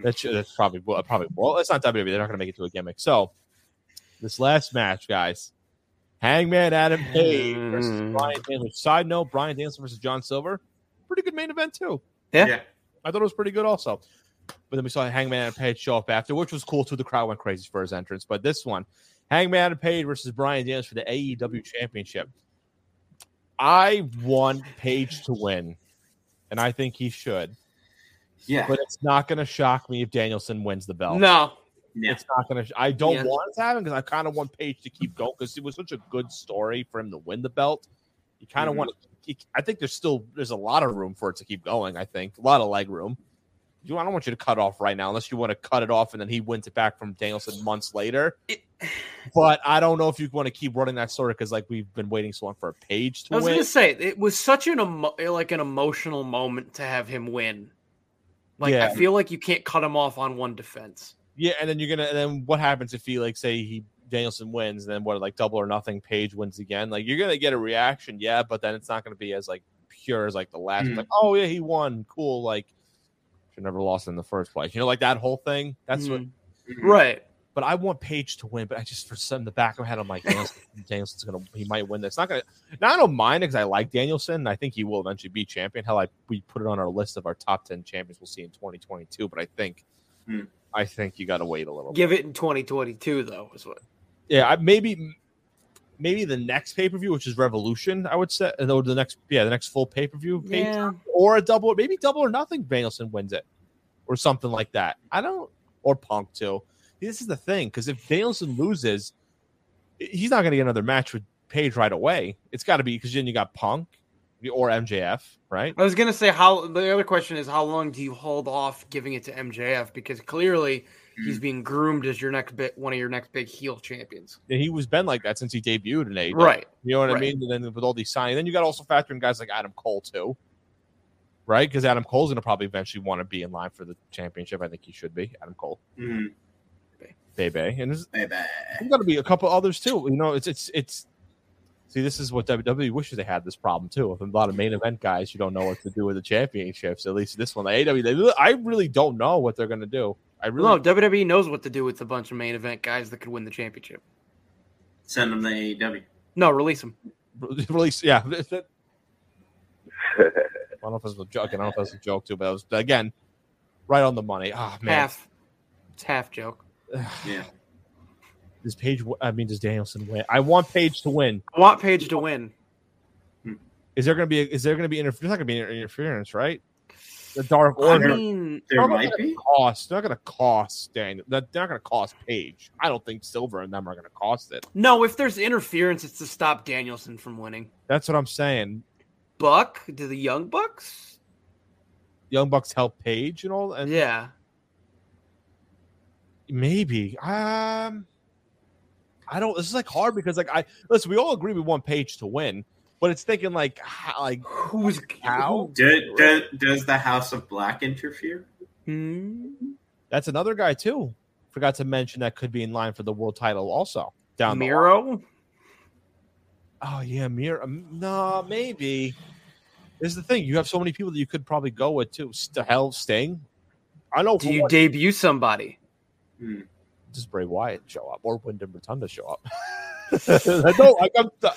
that should, that's probably well, probably well, it's not WWE. They're not going to make it to a gimmick. So this last match, guys, Hangman Adam Page versus Mm. Bryan Danielson. Side note: Bryan Danielson versus John Silver, pretty good main event too. Yeah. Yeah. I thought it was pretty good also. But then we saw Hangman Adam Page show up after, which was cool too. The crowd went crazy for his entrance. But this one, Hangman Adam Page versus Bryan Danielson for the AEW Championship. I want Page to win, and I think he should. Yeah. But it's not going to shock me if Danielson wins the belt. No. yeah. It's not going to. I don't Yeah. want it to happen because I kind of want Page to keep going because it was such a good story for him to win the belt. You kind of Mhm. want to. I think there's still there's a lot of room for it to keep going. I think a lot of leg room. You, I don't want you to cut off right now unless you want to cut it off and then he wins it back from Danielson months later. It- But I don't know if you want to keep running that story because like we've been waiting so long for a Page to win. I was win. gonna say it was such an emo- like an emotional moment to have him win. Like Yeah. I feel like you can't cut him off on one defense. Yeah, and then you're gonna. And then what happens if he like say he Danielson wins, and then what like double or nothing, Page wins again? Like you're gonna get a reaction, yeah, but then it's not gonna be as like pure as like the last. Mhm. Like oh yeah, he won, cool. Like should never lost in the first place. You know, like that whole thing. That's what. Mhm. Mhm. right. But I want Page to win. But I just for some in the back of my head, I'm like Danielson, Danielson's gonna he might win this. Not gonna. Now I don't mind because I like Danielson. and I think he will eventually be champion. Hell, I we put it on our list of our top ten champions we'll see in 2022. But I think. Hmm. I think you got to wait a little. bit. Give it in 2022 though is what. Yeah, I, maybe maybe the next pay per view, which is Revolution, I would say, and or the next yeah the next full pay per view, Yeah. or a double, maybe double or nothing. Danielson wins it, or something like that. I don't, or Punk too. This is the thing because if Danielson loses, he's not going to get another match with Page right away. It's got to be because then you got Punk or MJF, right? I was gonna say how the other question is how long do you hold off giving it to MJF because clearly he's being groomed as your next bit one of your next big heel champions. And he was been like that since he debuted in AEW. Right. You know what I mean? And then with all these signings, then you got to also factor in guys like Adam Cole too, right? Because Adam Cole's going to probably eventually want to be in line for the championship. I think he should be Adam Cole, Mhm. baby, and there's, Baby. there's got to be a couple others too. You know, it's it's it's. See, this is what WWE wishes they had this problem too. With a lot of main event guys, you don't know what to do with the championships. At least this one, the AEW, they, I really don't know what they're going to do. I really No, WWE knows what to do with a bunch of main event guys that could win the championship. Send them to AEW. No, release them. release. Yeah. I don't know if it was a joke. I don't know if it was a joke too, but it was again right on the money. Ah man, Half. It's half joke. Yeah. does Page? I mean, does Danielson win? I want Page to win. I want Page to win. Is there going to be? Is there going to be interference? There's not going to be inter- interference, right? The Dark Order. I Order. mean, There might be. cost. They're not going to cost Daniel. They're not going to cost Page. I don't think Silver and them are going to cost it. no, if there's interference, it's to stop Danielson from winning. That's what I'm saying. Buck? Do the Young Bucks? Young Bucks help Page and all. And Yeah. maybe. Um, I don't. This is like hard because like I listen. We all agree we want Page to win, but it's thinking like how, like Who's How? Does, does, does the House of Black interfere? Hmm. that's another guy too. Forgot to mention that could be in line for the world title also down the. Miro? Oh yeah, Miro. Um, no, maybe. This is the thing. You have so many people that you could probably go with too. St- hell, Sting. I know. Do you one, debut somebody? Hmm. just Bray Wyatt show up or Wyndham Rotunda show up. no, I got the,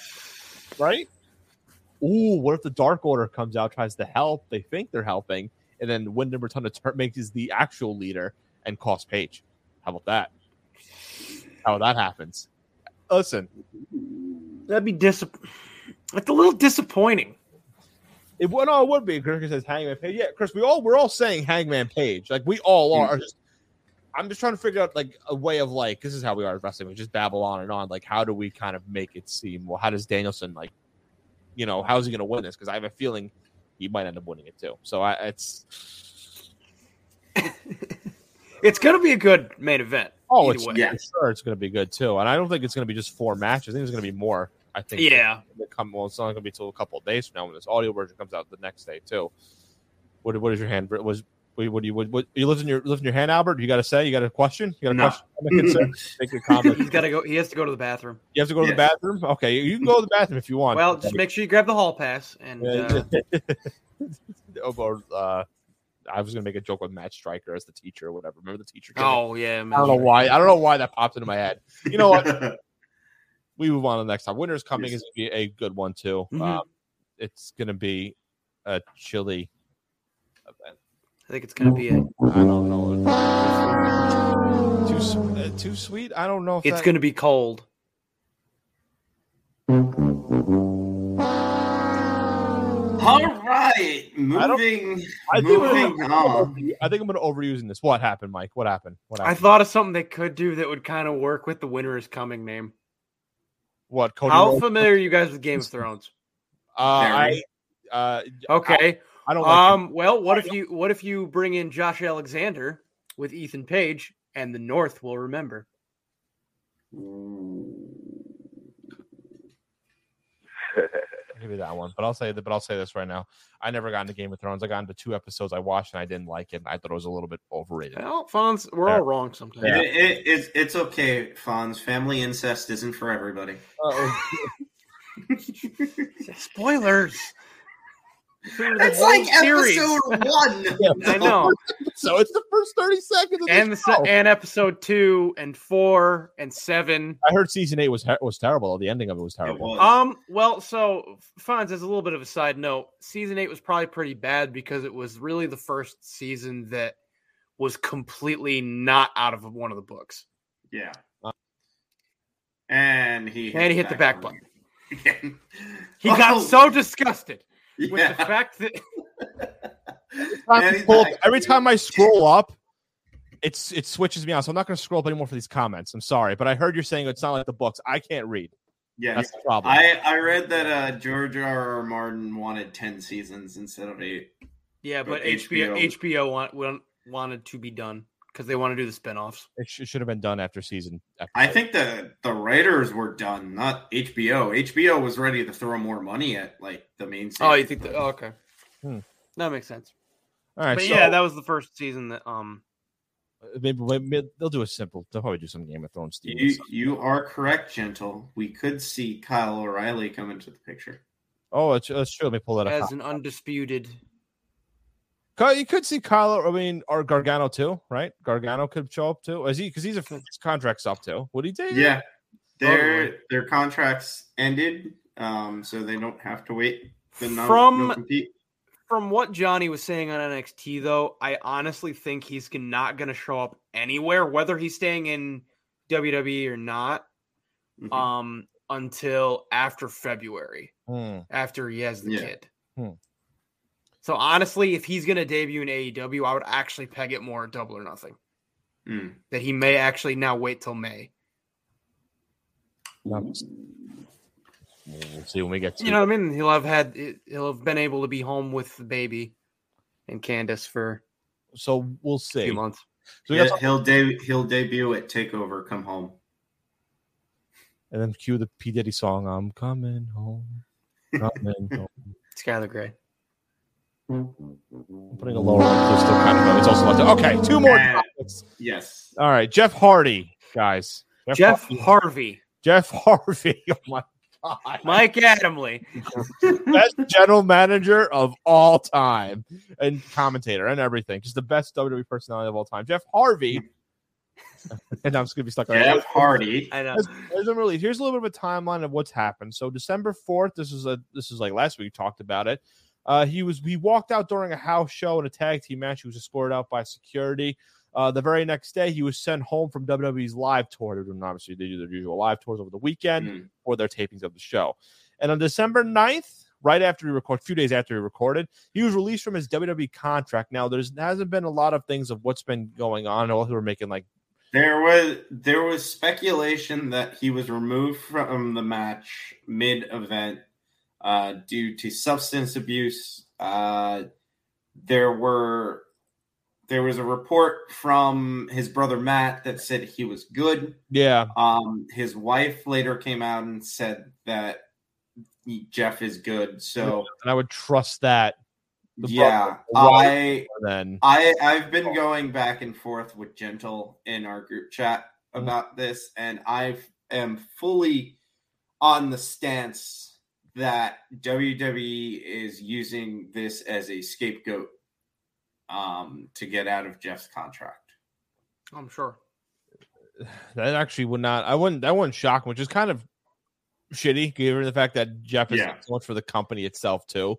right. Ooh, what if the Dark Order comes out, tries to help? They think they're helping, and then Wyndham Rotunda tur- makes is the actual leader and costs Page. How about that? How that happens? Listen, That'd be disappointing. It's a little disappointing. it would no, it would be. Chris says Hangman Page. Yeah, Chris, we all we're all saying Hangman Page. Like we all are. Mm-hmm. Just, I'm just trying to figure out like a way of like this is how we are wrestling. We just babble on and on. Like how do we kind of make it seem? Well, how does Danielson like, you know, how's he going to win this? Because I have a feeling he might end up winning it too. So I, it's It's going to be a good main event. oh, it's way. Yeah. sure it's going to be good too. And I don't think it's going to be just four matches. I think it's going to be more. I think Yeah. come well. It's not going to be till a couple of days from now when this audio version comes out the next day too. What what is your hand? Was what, what do you what, what you lifting your lifting your hand, Albert? You got to say you got a question. You got a No. question? Make it, sir. Make a comment. He's got to go. He has to go to the bathroom. You have to go to the bathroom. Okay, you can go to the bathroom if you want. Well, just make sure you grab the hall pass. And uh, Oh, or, uh, I was gonna make a joke with Matt Striker as the teacher or whatever. Remember the teacher? oh yeah, I don't know why. I don't know why that popped into my head. You know what? we move on to the next time. Winter's coming Yes. is gonna be a good one too. Mhm. Um, it's gonna be a chilly event. I think it's going to be a. I don't know. Too sw- uh, too sweet. I don't know. If It's that- going to be cold. All right, moving, I think moving I'm on. gonna- I think I'm going to overusing this. What happened, Mike? What happened? What I thought of something they could do that would kind of work with the winter is coming name. what? Cody How Rhodes? familiar are you guys with Game of Thrones? Uh, I. Uh, Okay. I don't. Like him. Um. Well, what if you what if you bring in Josh Alexander with Ethan Page, and the North will remember. I'll give you that one, but I'll say that. But I'll say this right now: I never got into Game of Thrones. I got into two episodes I watched and I didn't like it. I thought it was a little bit overrated. Well, Fonz, we're all wrong sometimes. Yeah. It, it, it's, it's okay, Fonz. Family incest isn't for everybody. Spoilers. Through That's like series. episode one. I know. so it's the first thirty seconds. Of and the the show. and episode two and four and seven. I heard season eight was ter- was terrible. The ending of it was It terrible. was. Um. Well, so Fonz, as a little bit of a side note, season eight was probably pretty bad because it was really the first season that was completely not out of one of the books. yeah. And he And he hit the back button. button. He got Oh, so disgusted with the fact that Time And to he's pull- every time I scroll up, it's it switches me out. So I'm not going to scroll up anymore for these comments. I'm sorry, but I heard you're saying it's not like the books. I can't read. yeah. That's the problem. I, I read that uh, George R. R. Martin wanted 10 seasons instead of eight. yeah, But but HBO HBO HBO want, want, wanted to be done because they want to do the spinoffs. it sh- should have been done after season. After I think the the writers were done, not HBO. HBO was ready to throw more money at like the main. Oh, you think that? Oh, okay, Hmm. that makes sense. All right, but so yeah, that was the first season that um maybe, maybe they'll do a simple. They'll probably do some Game of Thrones. You you are correct, gentle. We could see Kyle O'Reilly come into the picture. Oh, that's, that's true. Let me pull that up. as an undisputed. Kyle- You could see Kyle. I mean, or Gargano too, right? Gargano could show up too. Is he? Because he's a his contract's up too. Would he take? it? Yeah, their Totally. their contracts ended, um, so they don't have to wait. The non- From- no compete. From what Johnny was saying on NXT, though, I honestly think he's not going to show up anywhere, whether he's staying in WWE or not, Mhm. um, until after February, Hmm. after he has the Yeah. kid. Hmm. So honestly, if he's going to debut in AEW, I would actually peg it more double or nothing. Mm. That he may actually now wait till May. No, We'll see when we get to. You know what I mean? He'll have had he'll have been able to be home with the baby and Candice for so we'll a see. few months. So we got He'll, he'll, de- he'll debut at Takeover. Come home. and then cue the P Diddy song. I'm coming home. Coming home. Skylar Grey. I'm putting a lower one. So still kind of. It's also like okay. Two more topics. Yes. All right, Jeff Hardy, guys. Jeff Hardy. Harvey. Jeff Harvey. Oh my god. Mike Adamle. best general manager of all time and commentator and everything. Just the best WWE personality of all time. Jeff Harvey. and I'm just gonna be stuck on Jeff Hardy. I know. Here's- here's a really here's a little bit of a timeline of what's happened. So December 4th, this is a this is like last week we talked about it. Uh he was he walked out during a house show in a tag team match. He was escorted out by security. Uh, the very next day, he was sent home from WWE's live tour. And obviously, they do their usual live tours over the weekend Mm. for their tapings of the show. And on December 9th, right after he recorded, a few days after he recorded, he was released from his WWE contract. Now, there's hasn't been a lot of things of what's been going on. All who were making like There was there was speculation that he was removed from the match mid event uh, due to substance abuse. Uh, there were there was a report from his brother Matt that said he was good. yeah, Um, his wife later came out and said that Jeff is good. So and I would trust that. Yeah, I Then I I've been going back and forth with Gentle in our group chat about this, and I am fully on the stance that WWE is using this as a scapegoat um, to get out of Jeff's contract. I'm sure. that actually would not. I wouldn't. That wouldn't shock me, which is kind of shitty given the fact that Jeff is Yeah. so much for the company itself too.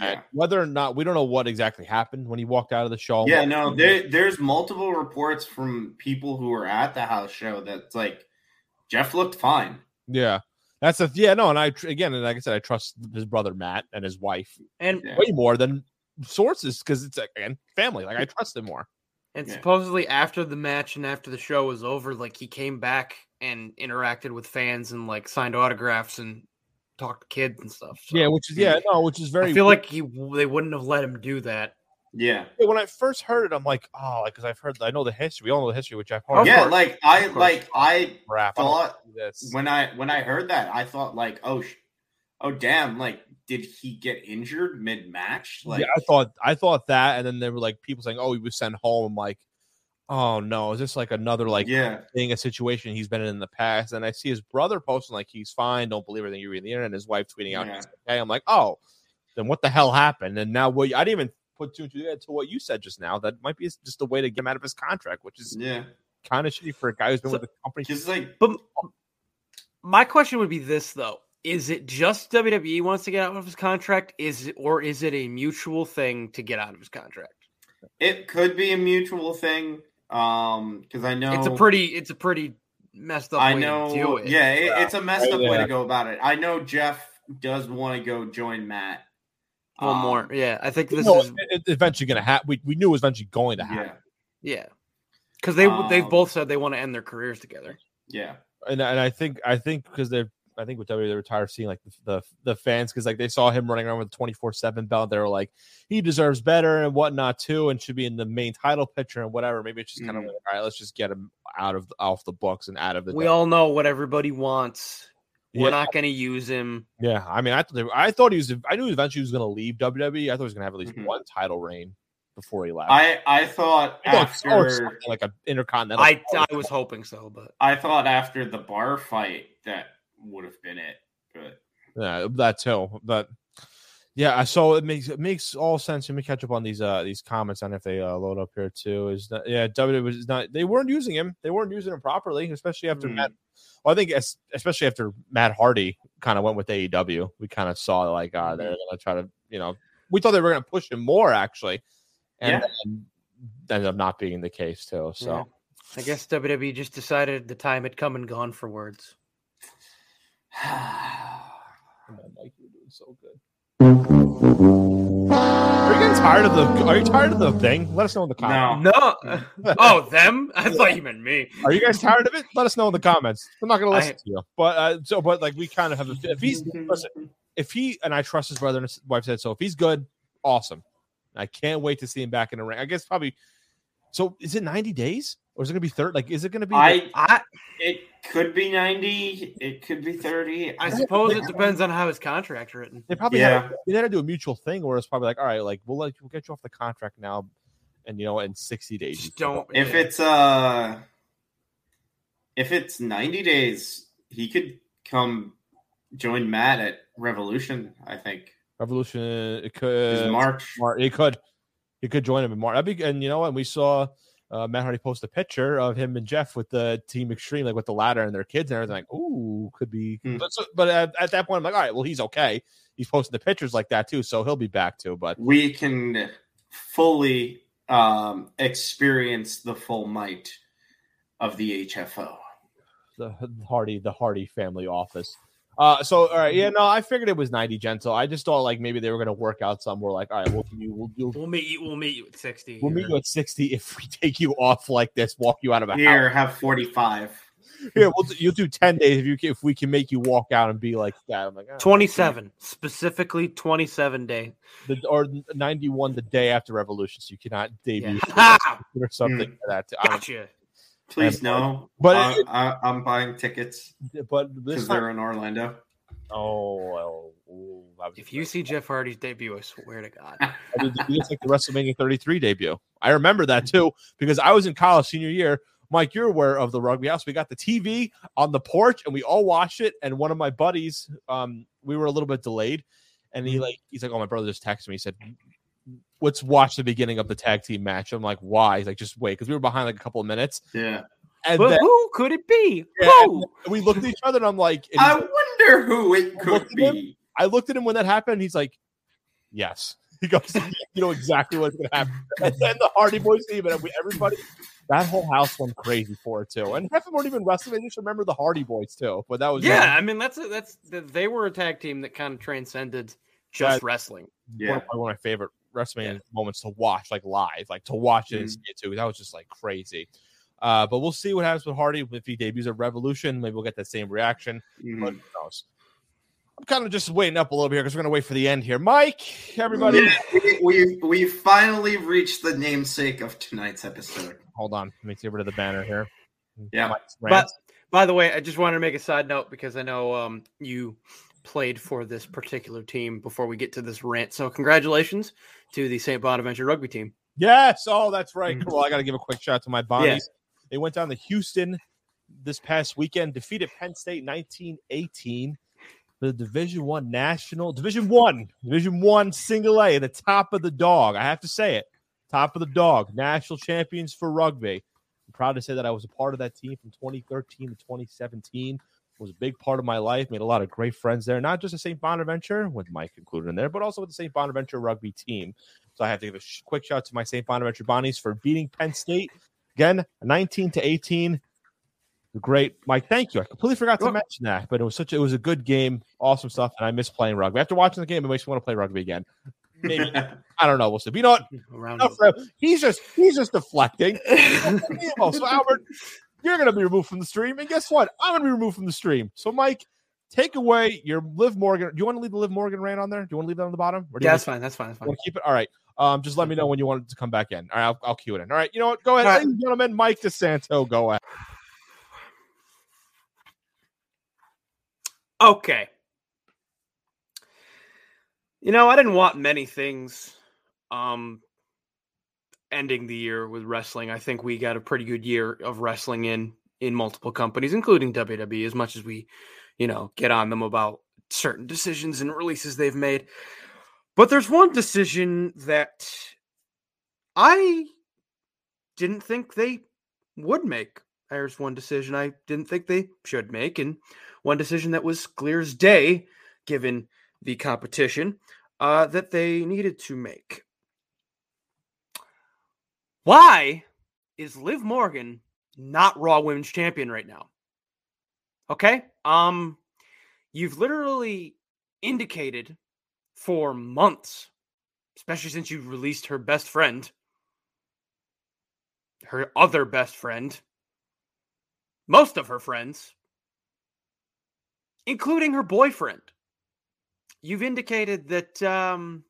Yeah, And whether or not we don't know what exactly happened when he walked out of the show. yeah no, there, there's multiple reports from people who were at the house show that's like Jeff looked fine. Yeah. That's a yeah, no, and I again, and like I said, I trust his brother Matt and his wife And way more than sources because it's again family. Like I trust him more. and Yeah. supposedly after the match and after the show was over, like he came back and interacted with fans and like signed autographs and talked to kids and stuff. So Yeah, which is yeah, no, which is very. I feel like he they wouldn't have let him do that. Yeah, Yeah, when I first heard it, I'm like, oh, like because I've heard, I know the history. We all know the history which I've heard. yeah. Like I like I Rap. I thought do this. when I when I heard that, I thought like, oh, sh- oh, damn! Like, did he get injured mid match? Like, yeah, I thought I thought that, and then there were like people saying, "Oh, he was sent home." I'm like, "Oh no, is this like another like yeah, thing, a situation he's been in in the past?" And I see his brother posting like he's fine, don't believe everything you read in the internet. And his wife tweeting out, Yeah. okay. I'm like, "Oh, then what the hell happened?" And now what? I didn't even put two and two to what you said just now. That might be just a way to get him out of his contract, which is yeah. kind of shitty for a guy who's been So- with the company. Just like, But my question would be this though: Is it just WWE wants to get out of his contract? Is it, or is it a mutual thing to get out of his contract? it could be a mutual thing. Um, because I know It's a pretty it's a pretty messed up I way know. to do it. Yeah, it, it's a messed up way to go about it. I know Jeff does want to go join Matt. One Um, more. Yeah, I think You this know, is eventually going to happen. We, we knew it was eventually going to happen. Yeah, yeah. Because they they've Um, both said they want to end their careers together. yeah, and and I think I think because they're I think with WWE they were tired of seeing like the the, the fans because like they saw him running around with a twenty four seven belt. They were like he deserves better and whatnot too, and should be in the main title picture and whatever. Maybe it's just kind of like all right, let's just get him out of off the books and out of the. We all know what everybody wants. We're Yeah. not going to use him. yeah, I mean, I thought I thought he was. I knew eventually he was going to leave WWE. I thought he was going to have at least Mhm. one title reign before he left. I I thought I thought- after like an intercontinental. I. I was hoping so, but I thought after the bar fight that would have been it. But Yeah, that too. But yeah, so it makes it makes all sense. Let me catch up on these uh these comments on if they uh, load up here too. Is that yeah, WWE was not they weren't using him. They weren't using him properly, especially after Hmm. Matt. Well, I think es- especially after Matt Hardy kind of went with AEW, we kind of saw like uh they're gonna try to you know we thought they were gonna push him more actually, and Yeah. ended up not being the case too. So. Yeah. I guess WWE just decided the time had come and gone for words. On, Mike, you're doing so good. Are you getting tired of the? Are you tired of the thing? Let us know in the comments. no, No. oh, them? I thought you meant me. Are you guys tired of it? Let us know in the comments. I'm not going to listen I- to you, but uh, so but like we kind of have. A, if he's listen, if he and I trust his brother and his wife said so. If he's good, awesome. I can't wait to see him back in the ring. I guess probably So is it 90 days or is it gonna be third? Like, is it gonna be? I I it could be 90, it could be 30. I suppose it depends on how his contract's written. they probably Yeah. have, they had to do a mutual thing where it's probably like, all right, like we'll like we'll get you off the contract now, and you know, in 60 days. Just don't. If yeah. it's uh if it's 90 days, he could come join Matt at Revolution, I think. Revolution, It could March. Mar- He could, he could join him in March. That'd be, and you know what? We saw uh, Matt Hardy post a picture of him and Jeff with the Team Extreme, like with the ladder and their kids and everything. Like, ooh, could be. Hmm. But, so, but at, at that point, I'm like, all right, well, he's okay. He's posting the pictures like that too, so he'll be back too. But We can fully um experience the full might of the HFO. the Hardy, the Hardy family office. Uh, so all right, yeah, no, I figured it was 90 gentle. I just thought like maybe they were gonna work out somewhere. Like, all right, we'll you, we'll, you'll, we'll meet you. We'll meet you at sixty. we'll meet you at 60 if we take you off like this, walk you out of a house. Here, have 45. Here, we'll do, you'll do ten days if you can, if we can make you walk out and be like that. I'm like ah. 27 specifically 27 day the, or ninety one the day after Revolution, so you cannot debut yeah or something like that. I don't- gotcha Please And- no. but I, it- I, I'm buying tickets but because this they're in Orlando. oh well. ooh, if you great. see jeff hardy's debut i swear to god I mean, it's like the WrestleMania 33 debut. I remember that too because I was in college senior year. Mike, you're aware of the rugby house. We got the TV on the porch and we all watched it. And one of my buddies, um, we were a little bit delayed, and he like he's like, "Oh, my brother just texted me." He said, "Let's watch the beginning of the tag team match." I'm like, "Why?" He's like, "Just wait," because we were behind like a couple of minutes, Yeah. and but then who could it be Yeah, who we looked at each other, and I'm like, and I he's- wonder who it could Look at him. be. I looked at him when that happened. He's like, "Yes." He goes, "You know exactly what's going to happen." And then the Hardy Boys team and everybody, that whole house went crazy for it too. And half of them weren't even wrestling; they just remember the Hardy Boys too. But that was yeah i mean that's a, that's they were a tag team that kind of transcended just Yeah. wrestling one, Yeah. of, probably one of my favorite WrestleMania moments to watch, like live, like to watch it and see it too. That was just like crazy. Uh, but we'll see what happens with Hardy if he debuts at Revolution. Maybe we'll get that same reaction. Mhm. But who knows? I'm kind of just waiting up a little bit here because we're gonna wait for the end here. Mike, everybody, Yeah, we, we we finally reached the namesake of tonight's episode. hold on. Let me get rid of the banner here. Yeah. But by the way i just wanted to make a side note because i know um you played for this particular team before we get to this rant so congratulations to the st bonaventure rugby team Yes. Oh, that's right. Mhm. Cool. I got to give a quick shout out to my Bonnies. They went down to Houston this past weekend, defeated Penn State 1918. The Division One national Division One Division One single A, the top of the dog. I have to say it, top of the dog, national champions for rugby. I'm proud to say that I was a part of that team from 2013 to 2017. Was a big part of my life. Made a lot of great friends there, not just at St. Bonaventure, with Mike included in there, but also with the St. Bonaventure rugby team. So I have to give a sh- quick shout out to my St. Bonaventure Bonnies for beating Penn State again, 19 to 18. Great, Mike. Thank you. I completely forgot to mention that, but it was such a, it was a good game, awesome stuff, and I miss playing rugby. After watching the game, it makes me want to play rugby again. Maybe I don't know. We'll see. But you know what? He's just he's just deflecting. So Albert, you're going to be removed from the stream, and guess what? I'm going to be removed from the stream. So Mike, take away your Liv Morgan. Do you want to leave the Liv Morgan rant on there? Do you want to leave that on the bottom? Or do you yeah that's fine that's fine that's fine keep it? All right. Um, just let me know when you want it to come back in. All right, I'll, I'll cue it in. All right. You know what? Go ahead, right. ladies and gentlemen. Mike DeSanto, go ahead. Okay. You know, I didn't want many things um ending the year with wrestling. I think we got a pretty good year of wrestling in in multiple companies, including WWE, as much as we, you know, get on them about certain decisions and releases they've made. But there's one decision that I didn't think they would make. There's one decision I didn't think they should make, and one decision that was clear as day, given the competition, uh, that they needed to make. Why is Liv Morgan not Raw Women's Champion right now? Okay, um, you've literally indicated for months, especially since you released her best friend, her other best friend, most of her friends, including her boyfriend. You've indicated that um,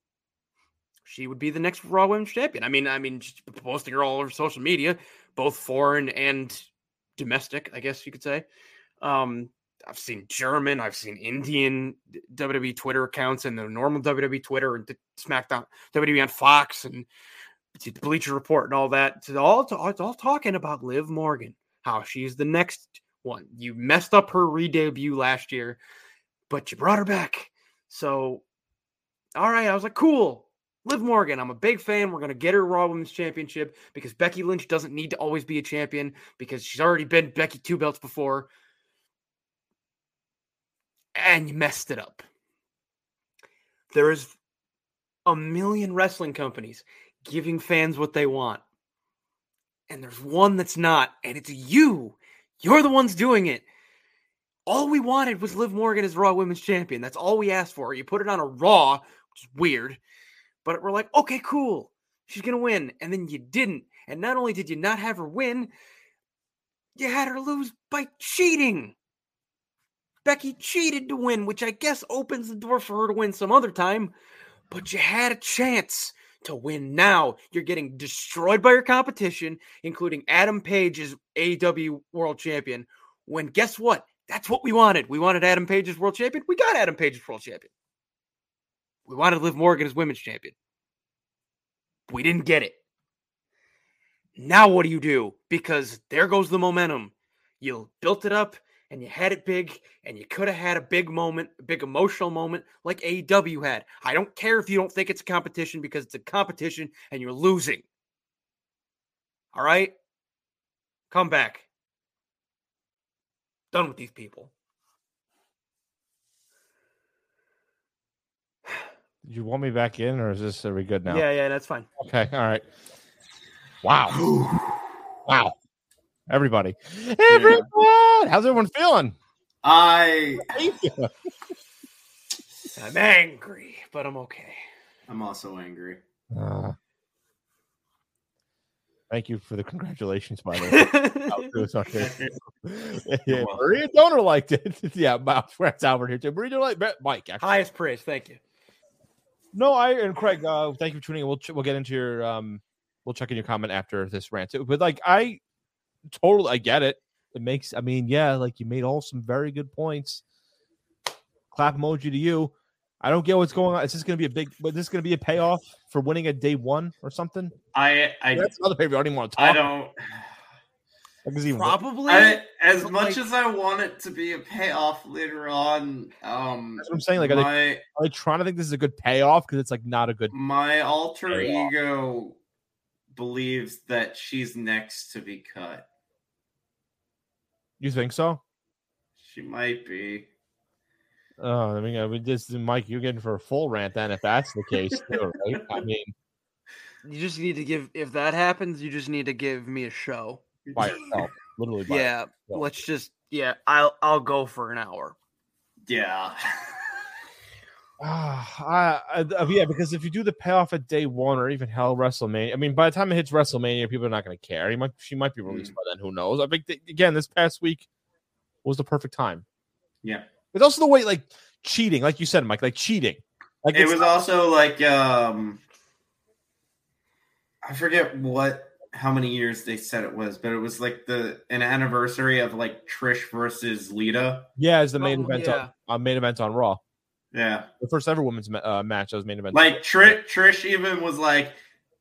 she would be the next Raw Women's Champion. I mean, I mean, posting her all over social media, both foreign and domestic, I guess you could say. Um, I've seen German, I've seen Indian WWE Twitter accounts and the normal WWE Twitter and SmackDown WWE on Fox and the Bleacher Report and all that. It's all it's all talking about Liv Morgan, how she's the next one. You messed up her re-debut last year, but you brought her back. So, all right, I was like, cool. Liv Morgan, I'm a big fan. We're gonna get her Raw Women's Championship because Becky Lynch doesn't need to always be a champion because she's already been Becky two belts before and you messed it up. There is a million wrestling companies giving fans what they want. And there's one that's not, and it's you. You're the ones doing it. All we wanted was Liv Morgan as Raw Women's Champion. That's all we asked for. You put it on a Raw, which is weird, but we're like, okay, cool. She's going to win. And then you didn't. And not only did you not have her win, you had her lose by cheating. Becky cheated to win, which I guess opens the door for her to win some other time. But you had a chance to win now. You're getting destroyed by your competition, including Adam Page as AEW World Champion. When guess what? That's what we wanted. We wanted Adam Page as World Champion. We got Adam Page as World Champion. We wanted Liv Morgan as Women's Champion. We didn't get it. Now what do you do? Because there goes the momentum. You built it up and you had it big and you could have had a big moment, a big emotional moment like AEW had. I don't care if you don't think it's a competition because it's a competition and you're losing. All right? Come back. Done with these people. You want me back in, or is this are we good now? Yeah, yeah, that's fine. Okay. All right. Wow. wow. Everybody. Everyone. How's everyone feeling? I I'm angry, but I'm okay. I'm also angry. Uh, thank you for the congratulations, by the way. Out to us on yeah, Maria Donor liked it. yeah, my friend's Albert here too. Maria Donor liked Mike. Actually. Highest praise. Thank you. No, I and Craig. Uh, thank you for tuning in. We'll ch- we'll get into your um. We'll check in your comment after this rant. too. But like, I totally I get it. It makes. I mean, yeah, like you made all some very good points. Clap emoji to you. I don't get what's going on. Is this going to be a big? Is this is going to be a payoff for winning at day one or something? I I That's another paper. I don't even want to talk. I don't. Like, is he- Probably. I, as but, much like- as I want it to be a payoff later on, um, That's what I'm saying. Like, are they, are they trying to think this is a good payoff because it's like not a good. my alter Payoff. ego believes that she's next to be cut. You think so? She might be. Oh, I mean, I mean, this Mike, you're getting for a full rant then if that's the case, too, right? I mean, you just need to give. If that happens, you just need to give me a show. By yourself, literally. By Yeah. yourself. Let's just. Yeah. I'll. I'll go for an hour. Yeah. Ah, I, I, uh, yeah, because if you do the payoff at day one or even hell WrestleMania, I mean, by the time it hits WrestleMania, people are not going to care. He might, she might be released Mm. by then. Who knows? I think that, again, this past week was the perfect time. Yeah. It's also the way, like cheating, like you said, Mike, like cheating. Like It was not- also like um I forget what how many years they said it was, but it was like the an anniversary of like Trish versus Lita. yeah, as the main Oh, event yeah. on uh, main event on Raw, Yeah. the first ever women's ma- uh, match that was main event. Like Trish Trish even was like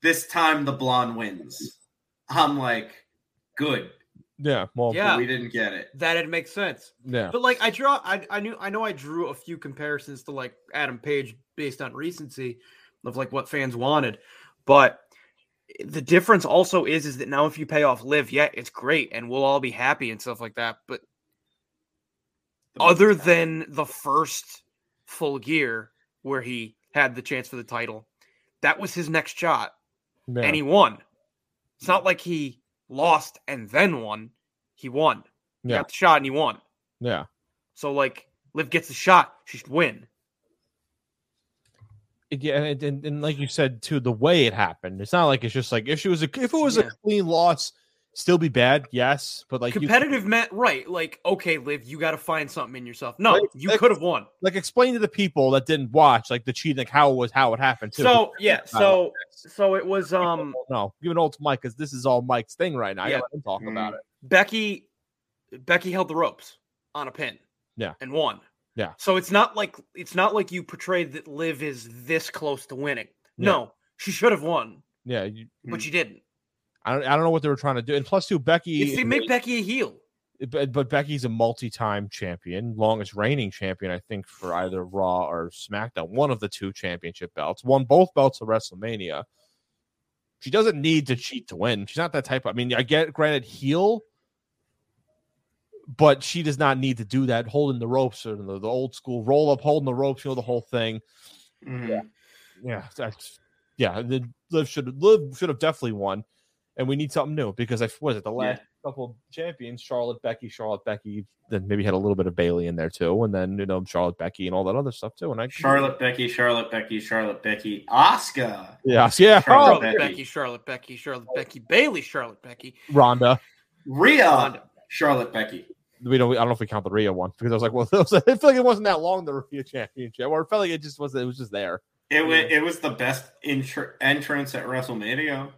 this time the blonde wins. I'm like good. yeah, well, Yeah. But we didn't get it. That'd make sense. yeah, But like I draw, I, I knew, I know, I drew a few comparisons to like Adam Page based on recency of like what fans wanted, but the difference also is is that now if you pay off Liv, yeah, it's great, and we'll all be happy and stuff like that. But other than the first full year where he had the chance for the title, that was his next shot, yeah. and he won. It's not like he lost and then won; he won. He Yeah. got the shot and he won. yeah. So like Liv gets the shot, she should win. Yeah, and, and, and like you said too, the way it happened, it's not like it's just like if she was a if it was Yeah. a clean loss Still be bad, yes, but like you- Competitive meant right. Like, okay, Liv, you got to find something in yourself. No, Like- you like- could have won. like explain to the people that didn't watch like the cheating, like how it was how it happened too. So yeah, so so it was um no, give it all to Mike because this is all Mike's thing right now. I Yeah. gotta let him talk Mm. about it. Becky Becky held the ropes on a pin. Yeah. And won. Yeah. So it's not like it's not like you portrayed that Liv is this close to winning. Yeah. No, she should have won, Yeah, you, but she didn't. I don't, I don't know what they were trying to do. And plus, two Becky, If they make Becky a heel. but, but Becky's a multi-time champion, longest reigning champion, I think, for either Raw or SmackDown. One of the two championship belts. Won both belts at WrestleMania. She doesn't need to cheat to win. She's not that type. Of, I mean, I get granted heel, but she does not need to do that. Holding the ropes or the, the old school roll up, holding the ropes, you know, the whole thing. Mhm. Yeah, that's yeah. The Liv should Liv should have definitely won, and we need something new because I was it the last couple champions, Charlotte, Becky, Charlotte, Becky. Then maybe had a little bit of Bayley in there too, and then you know Charlotte, Becky, and all that other stuff too. And I Charlotte Becky, Charlotte Becky, Charlotte Becky, Asuka. yeah, yeah, Charlotte oh, Charlotte Becky. Becky. Charlotte Becky, Charlotte Becky, Bayley, Charlotte Becky. Ronda. Rhea, Ronda. Charlotte Becky. We don't. I don't know if we count the Rhea one because I was like, well, it was, I feel like it wasn't that long the Rhea championship, or it felt like it just was. It was just there. It was it was the best intr- entrance at WrestleMania.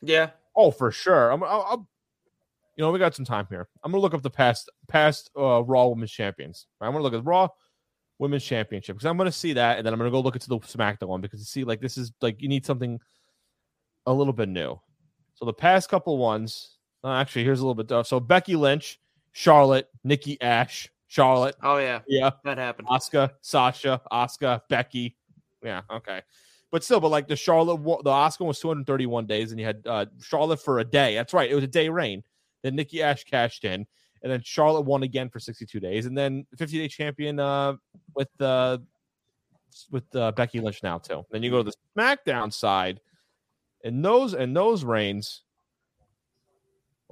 Yeah. Oh, for sure. I'm, I'll, I'll, you know, we got some time here. I'm gonna look up the past past uh, Raw Women's Champions. I'm gonna look at Raw Women's Championship because I'm gonna see that, and then I'm gonna go look into the SmackDown one because you see, like, this is like you need something a little bit new. So the past couple ones, uh, actually, here's a little bit. Of, so Becky Lynch, Charlotte, Nikki Ash, Charlotte, Oh yeah, yeah, that happened. Asuka, Sasha, Asuka, Becky. Yeah, okay. But still, but like the Charlotte, the Asuka was 231 days, and you had uh, Charlotte for a day. That's right, it was a day reign. Then Nikki Ash cashed in, and then Charlotte won again for 62 days, and then 50 day champion uh, with uh, with uh, Becky Lynch now too. Then you go to the SmackDown side, and those and those reigns.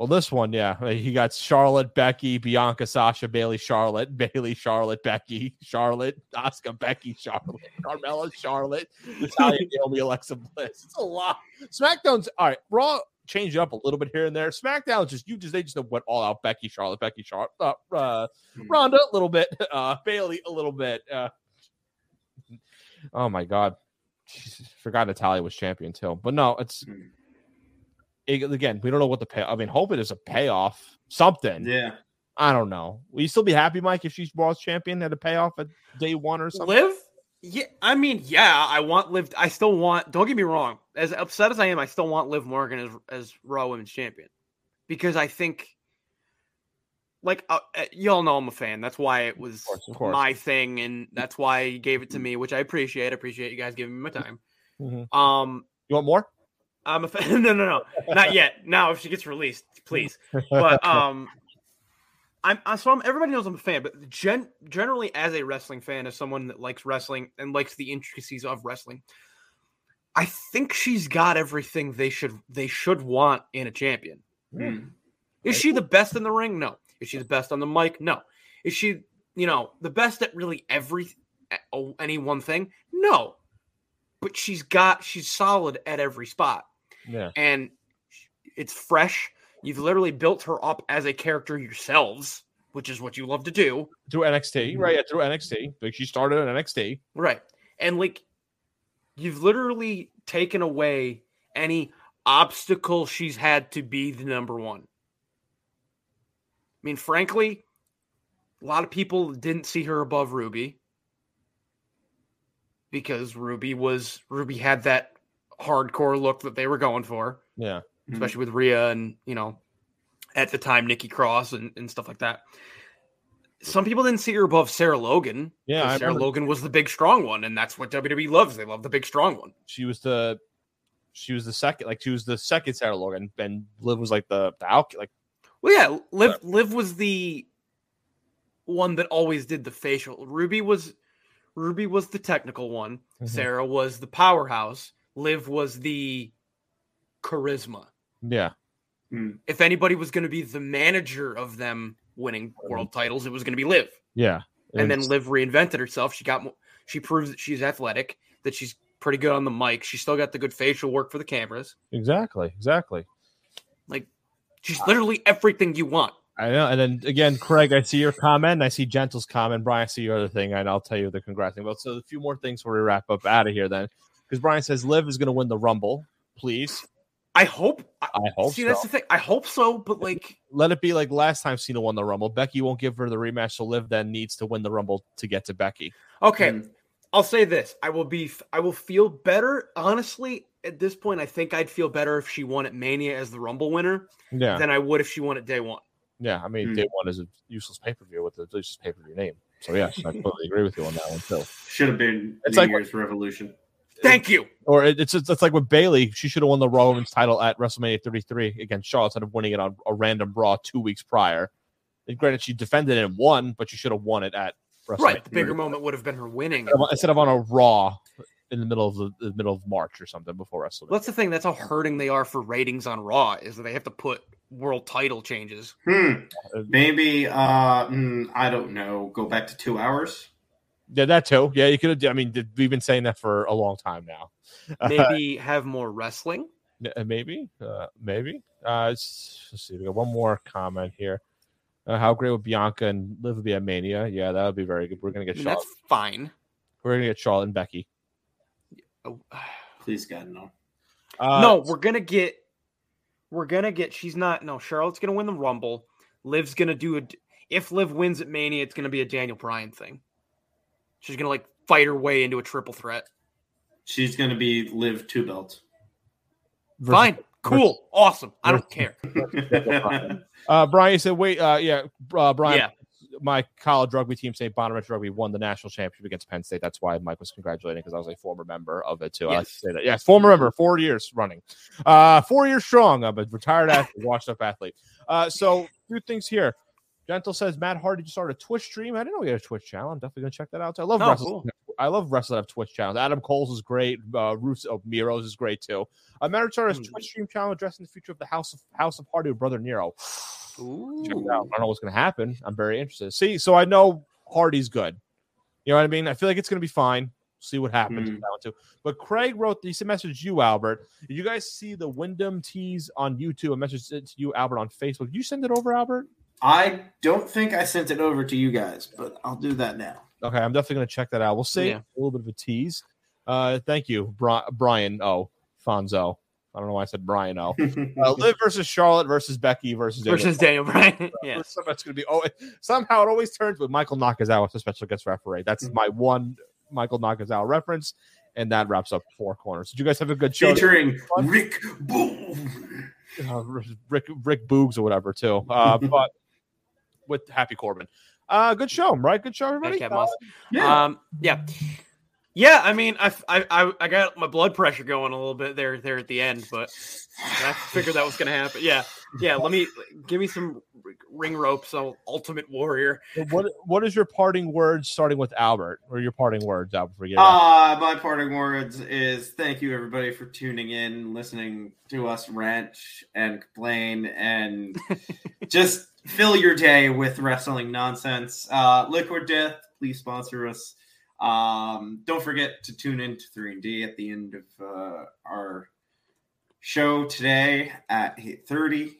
Well, this one, yeah, he got Charlotte, Becky, Bianca, Sasha, Bayley, Charlotte, Bayley, Charlotte, Becky, Charlotte, Asuka, Becky, Charlotte, Carmella, Charlotte, Natalya, Naomi, Alexa Bliss. It's a lot. SmackDown's all right. Raw changed up a little bit here and there. SmackDown just you just they just went all out. Becky, Charlotte, Becky, Charlotte, uh, uh, Ronda a little bit, uh, Bayley a little bit. Uh, oh my god, Jesus, forgot Natalya was champion too. But no, it's Hmm. It- again we don't know what the pay. I mean, hope it is a payoff, something. Yeah. I don't know. Will you still be happy, Mike, if she's Raw's champion at a payoff at day one or something? Live? Yeah, I mean, yeah, I want Liv. I still want. Don't get me wrong. As upset as I am, I still want Liv Morgan as as Raw Women's Champion because I think, like, uh, uh, y'all know I'm a fan. That's why it was course, of course. my thing, and that's why you gave it to me, which I appreciate. I appreciate you guys giving me my time. Mhm. Um, You want more? I'm a fan. no, no, no, not yet. Now, if she gets released, please. But um, I'm, i so I'm. Everybody knows I'm a fan, but gen, generally, as a wrestling fan, as someone that likes wrestling and likes the intricacies of wrestling, I think she's got everything they should they should want in a champion. Hmm. Is she the best in the ring? No. Is she the best on the mic? No. Is she, you know, the best at really every any one thing? No. But she's got she's solid at every spot yeah. and it's fresh. You've literally built her up as a character yourselves, which is what you love to do, Through NXT, mm-hmm. right? Yeah, through NXT. Like she started at NXT. right? And like you've literally taken away any obstacle she's had to be the number one. I mean, frankly, a lot of people didn't see her above Ruby because Ruby was Ruby had that hardcore look that they were going for. Yeah. Mhm. especially with Rhea and you know, at the time Nikki Cross and, and stuff like that. Some people didn't see her above Sarah Logan. Yeah. Sarah remember Logan was the big strong one, and that's what WWE loves. They love the big strong one. she was the she was the second like she was the second Sarah Logan and Liv was like the the out like Well, yeah, Liv Liv was the one that always did the facial. Ruby was Ruby was the technical one. Mhm. Sarah was the powerhouse. Liv was the charisma. yeah. Hmm. If anybody was going to be the manager of them winning world hmm. titles, it was going to be Liv. Yeah. and then It's- Liv reinvented herself. She got she proves that she's athletic, that she's pretty good on the mic. She still got the good facial work for the cameras. exactly, exactly. Like she's literally everything you want. I know. And then again, Craig, I see your comment. I see Gentle's comment. Brian, I see your other thing, and I'll tell you the congrats thing. But so a few more things before we wrap up out of here then. Because Brian says Liv is going to win the Rumble. Please. I hope. I, I hope see, so. that's the thing. I hope so, but like, Let it be like last time Cena won the Rumble. Becky won't give her the rematch, so Liv then needs to win the Rumble to get to Becky. okay, Mm. I'll say this: I will be, I will feel better. Honestly, at this point, I think I'd feel better if she won at Mania as the Rumble winner Yeah. than I would if she won at Day One. Yeah. I mean, Hmm. day one is a useless pay per view with a useless pay per view name. So, yeah, I totally agree with you on that one, too. Should have been It's New like- Year's Revolution. Thank you. Or it, it's it's like with Bayley, she should have won the Raw Women's title at WrestleMania 33 against Charlotte instead of winning it on a random Raw two weeks prior. And granted, she defended it and won, but she should have won it at WrestleMania. Right, the bigger moment would have been her winning. Instead of- Instead of on a Raw in the middle of the, the middle of March or something before WrestleMania. That's the thing. That's how hurting they are for ratings on Raw is that they have to put world title changes. Hmm. Maybe. Uh. mm, I don't know. Go back to two hours. Yeah, that too. Yeah, you could have. I mean, we've been saying that for a long time now. Maybe have more wrestling. Uh, maybe, uh, maybe. Uh, let's, let's see. We got one more comment here. Uh, how great would Bianca and Liv would be at Mania? Yeah, that would be very good. We're gonna I get mean, Charlotte. that's fine. We're gonna get Charlotte and Becky. Oh, Please, God, no. Uh, no, we're gonna get. We're gonna get. She's not. No, Charlotte's gonna win the Rumble. Liv's gonna do a. If Liv wins at Mania, it's gonna be a Daniel Bryan thing. She's gonna like fight her way into a triple threat. She's gonna be live two belts. versus- Fine, cool, awesome. I don't care. Uh, Brian said, "Wait, uh, yeah, uh, Brian, Yeah. my college rugby team, St. Bonaventure Rugby, won the national championship against Penn State. That's why Mike was congratulating because I was a former member of it too. I like to say that. Yes, former member, four years running, uh, four years strong. I'm a retired athlete, washed up athlete. Uh, so two things here. Gentle says Matt Hardy just started a Twitch stream. I didn't know we had a Twitch channel. I'm definitely gonna check that out. I love Oh, cool. I love wrestlers that have Twitch channels. Adam Cole's is great. Uh, Russo Miro's is great too. Uh, Matt Hmm. Twitch stream channel addressing the future of the House of House of Hardy with Brother Nero. Ooh. Check it out. I don't know what's going to happen. I'm very interested. See, so I know Hardy's good. You know what I mean? I feel like it's going to be fine. See what happens with that one too. But Craig wrote this message to you, Albert. Did you guys see the Windham tease on YouTube? A message it to you, Albert, on Facebook. Did you send it over, Albert? I don't think I sent it over to you guys, but I'll do that now. Okay, I'm definitely going to check that out. We'll see. Yeah. A little bit of a tease. Uh, thank you, Bri- Brian. Oh, Fonzo. I don't know why I said Brian. Oh, uh, Liv versus Charlotte versus Becky versus Daniel Versus Daniel Bryan. yeah. Somehow it's going to be. Oh, somehow it always turns with Michael Nakazawa as a special guest referee. That's Mhm. my one Michael Nakazawa reference, and that wraps up four corners. Did you guys have a good show? Featuring Rick Boom. Uh, Rick Rick Boogs or whatever too. Uh, but with Happy Corbin. Uh, good show, right? Good show, everybody. Moss. Yeah. Um, yeah, yeah. I mean, I, I, I- I got my blood pressure going a little bit there, there at the end, but I figured that was going to happen. Yeah, yeah. Let me give me some ring rope. So Ultimate Warrior. What What is your parting words, starting with Albert, or your parting words, Albert? Forget about Uh, my parting words is thank you everybody for tuning in, listening to us rant and complain, and just fill your day with wrestling nonsense. Uh, Liquid Death, please sponsor us. Um, don't forget to tune in to 3D at the end of uh, our show today at 8.30.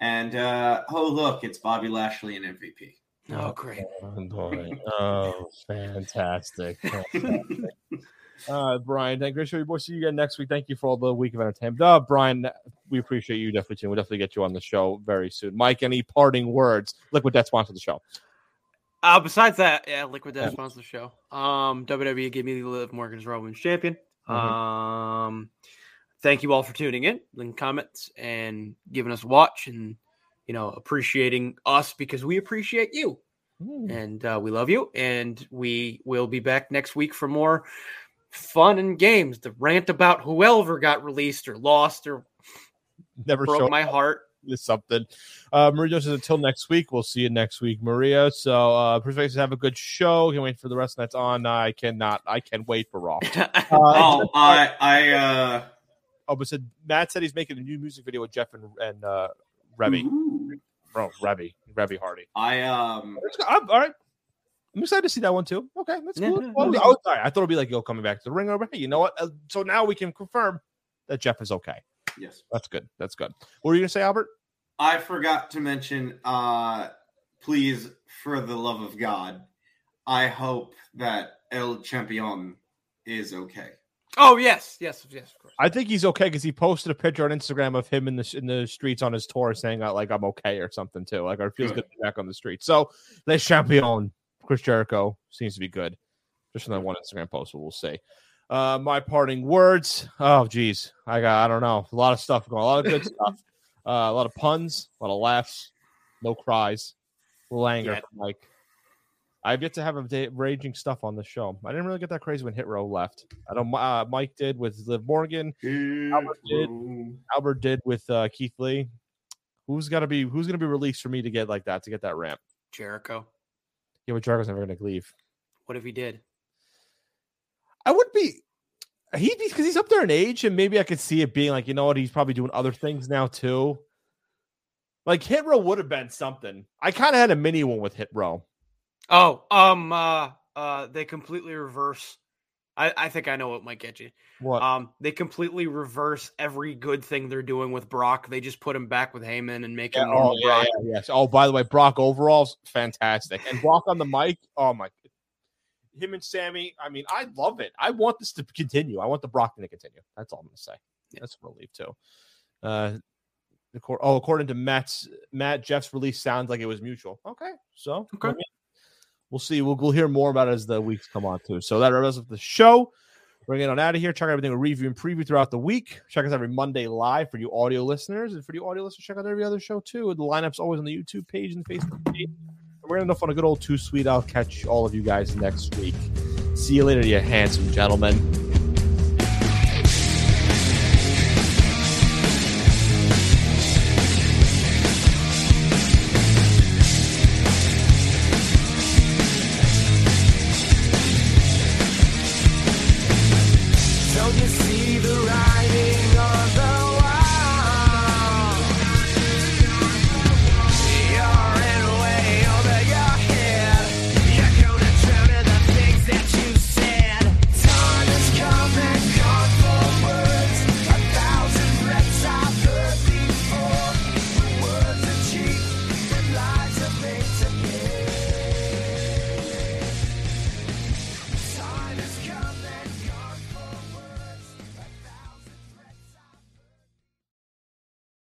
And uh, oh, look, it's Bobby Lashley and MVP. Oh, great. Oh, boy. oh fantastic. fantastic. uh, Brian, thank you. We'll see you again next week. Thank you for all the week of entertainment. Uh, Brian, we appreciate you definitely too. We'll definitely get you on the show very soon. Mike, any parting words? Liquid Death sponsor the show. Uh, besides that, yeah, Liquid Death Yeah. sponsors the show. Um, WWE gave me the Liv Morgan's Raw Women's Champion. Mhm. Um, thank you all for tuning in, leaving comments, and giving us a watch, and you know, appreciating us because we appreciate you, and uh, we love you, and we will be back next week for more fun and games. The rant about whoever got released or lost or Never broke my heart. Is something. Uh, Maria says until next week. We'll see you next week, Maria. So, uh, Perspectives have a good show. Can't wait for the rest that's on. I cannot. I can wait for Raw. Uh, Oh, I, I, uh, oh, but said Matt said he's making a new music video with Jeff and and uh, Reby, ooh. bro, Reby, Reby Hardy. I, um, I'm- all right. I'm excited to see that one too. Okay, that's Yeah, cool. yeah, Well, yeah. I, was- I thought it'd be like yo coming back to the ring. Over. Hey, you know what? Uh, so now we can confirm that Jeff is okay. Yes. That's good. That's good. What were you gonna say, Albert? I forgot to mention, uh, please, for the love of God, I hope that Le Champion is okay. Oh yes, yes, yes, of course. I think he's okay because he posted a picture on Instagram of him in the in the streets on his tour, saying uh, like I'm okay or something too. Like, it feels Good. good to be back on the street. So, the champion Chris Jericho seems to be good. Just another one Instagram post, but we'll see. Uh, my parting words. Oh, geez, I got I don't know a lot of stuff going, a lot of good stuff, uh, a lot of puns, a lot of laughs, no cries, little anger Yeah. Mike. I've yet to have a day, raging stuff on the show. I didn't really get that crazy when Hit Row left. I know uh, Mike did with Liv Morgan. Albert did. Albert did with uh, Keith Lee. Who's gonna be Who's gonna be released for me to get like that to get that ramp? Jericho. Yeah, but Jericho's never gonna leave. What if he did? I would be. He because he's up there in age, and maybe I could see it being like you know what he's probably doing other things now too. Like Hit Row would have been something. I kind of had a mini one with Hit Row. Oh, um, uh, uh, they completely reverse. I, I think I know what might get you. What? Um, they completely reverse every good thing they're doing with Brock. They just put him back with Heyman and make Yeah, him oh, normal yeah, Brock. yeah, yes. Oh, by the way, Brock overall's fantastic, and Brock on the mic. Oh my, him and Sammy. I mean, I love it. I want this to continue. I want the Brock thing to continue. That's all I'm gonna say. Yeah. That's a relief too. Uh, the court. Oh, according to Matt's Matt, Jeff's release sounds like it was mutual. Okay, so Okay. Mean, we'll see. We'll, we'll hear more about it as the weeks come on too. So that wraps up the show. We're getting on out of here. Check out everything we review and preview throughout the week. Check us every Monday live for you audio listeners. And for you audio listeners, check out every other show too. The lineup's always on the YouTube page and the Facebook page. We're going to enough on a good old two sweet. I'll catch all of you guys next week. See you later, you handsome gentlemen.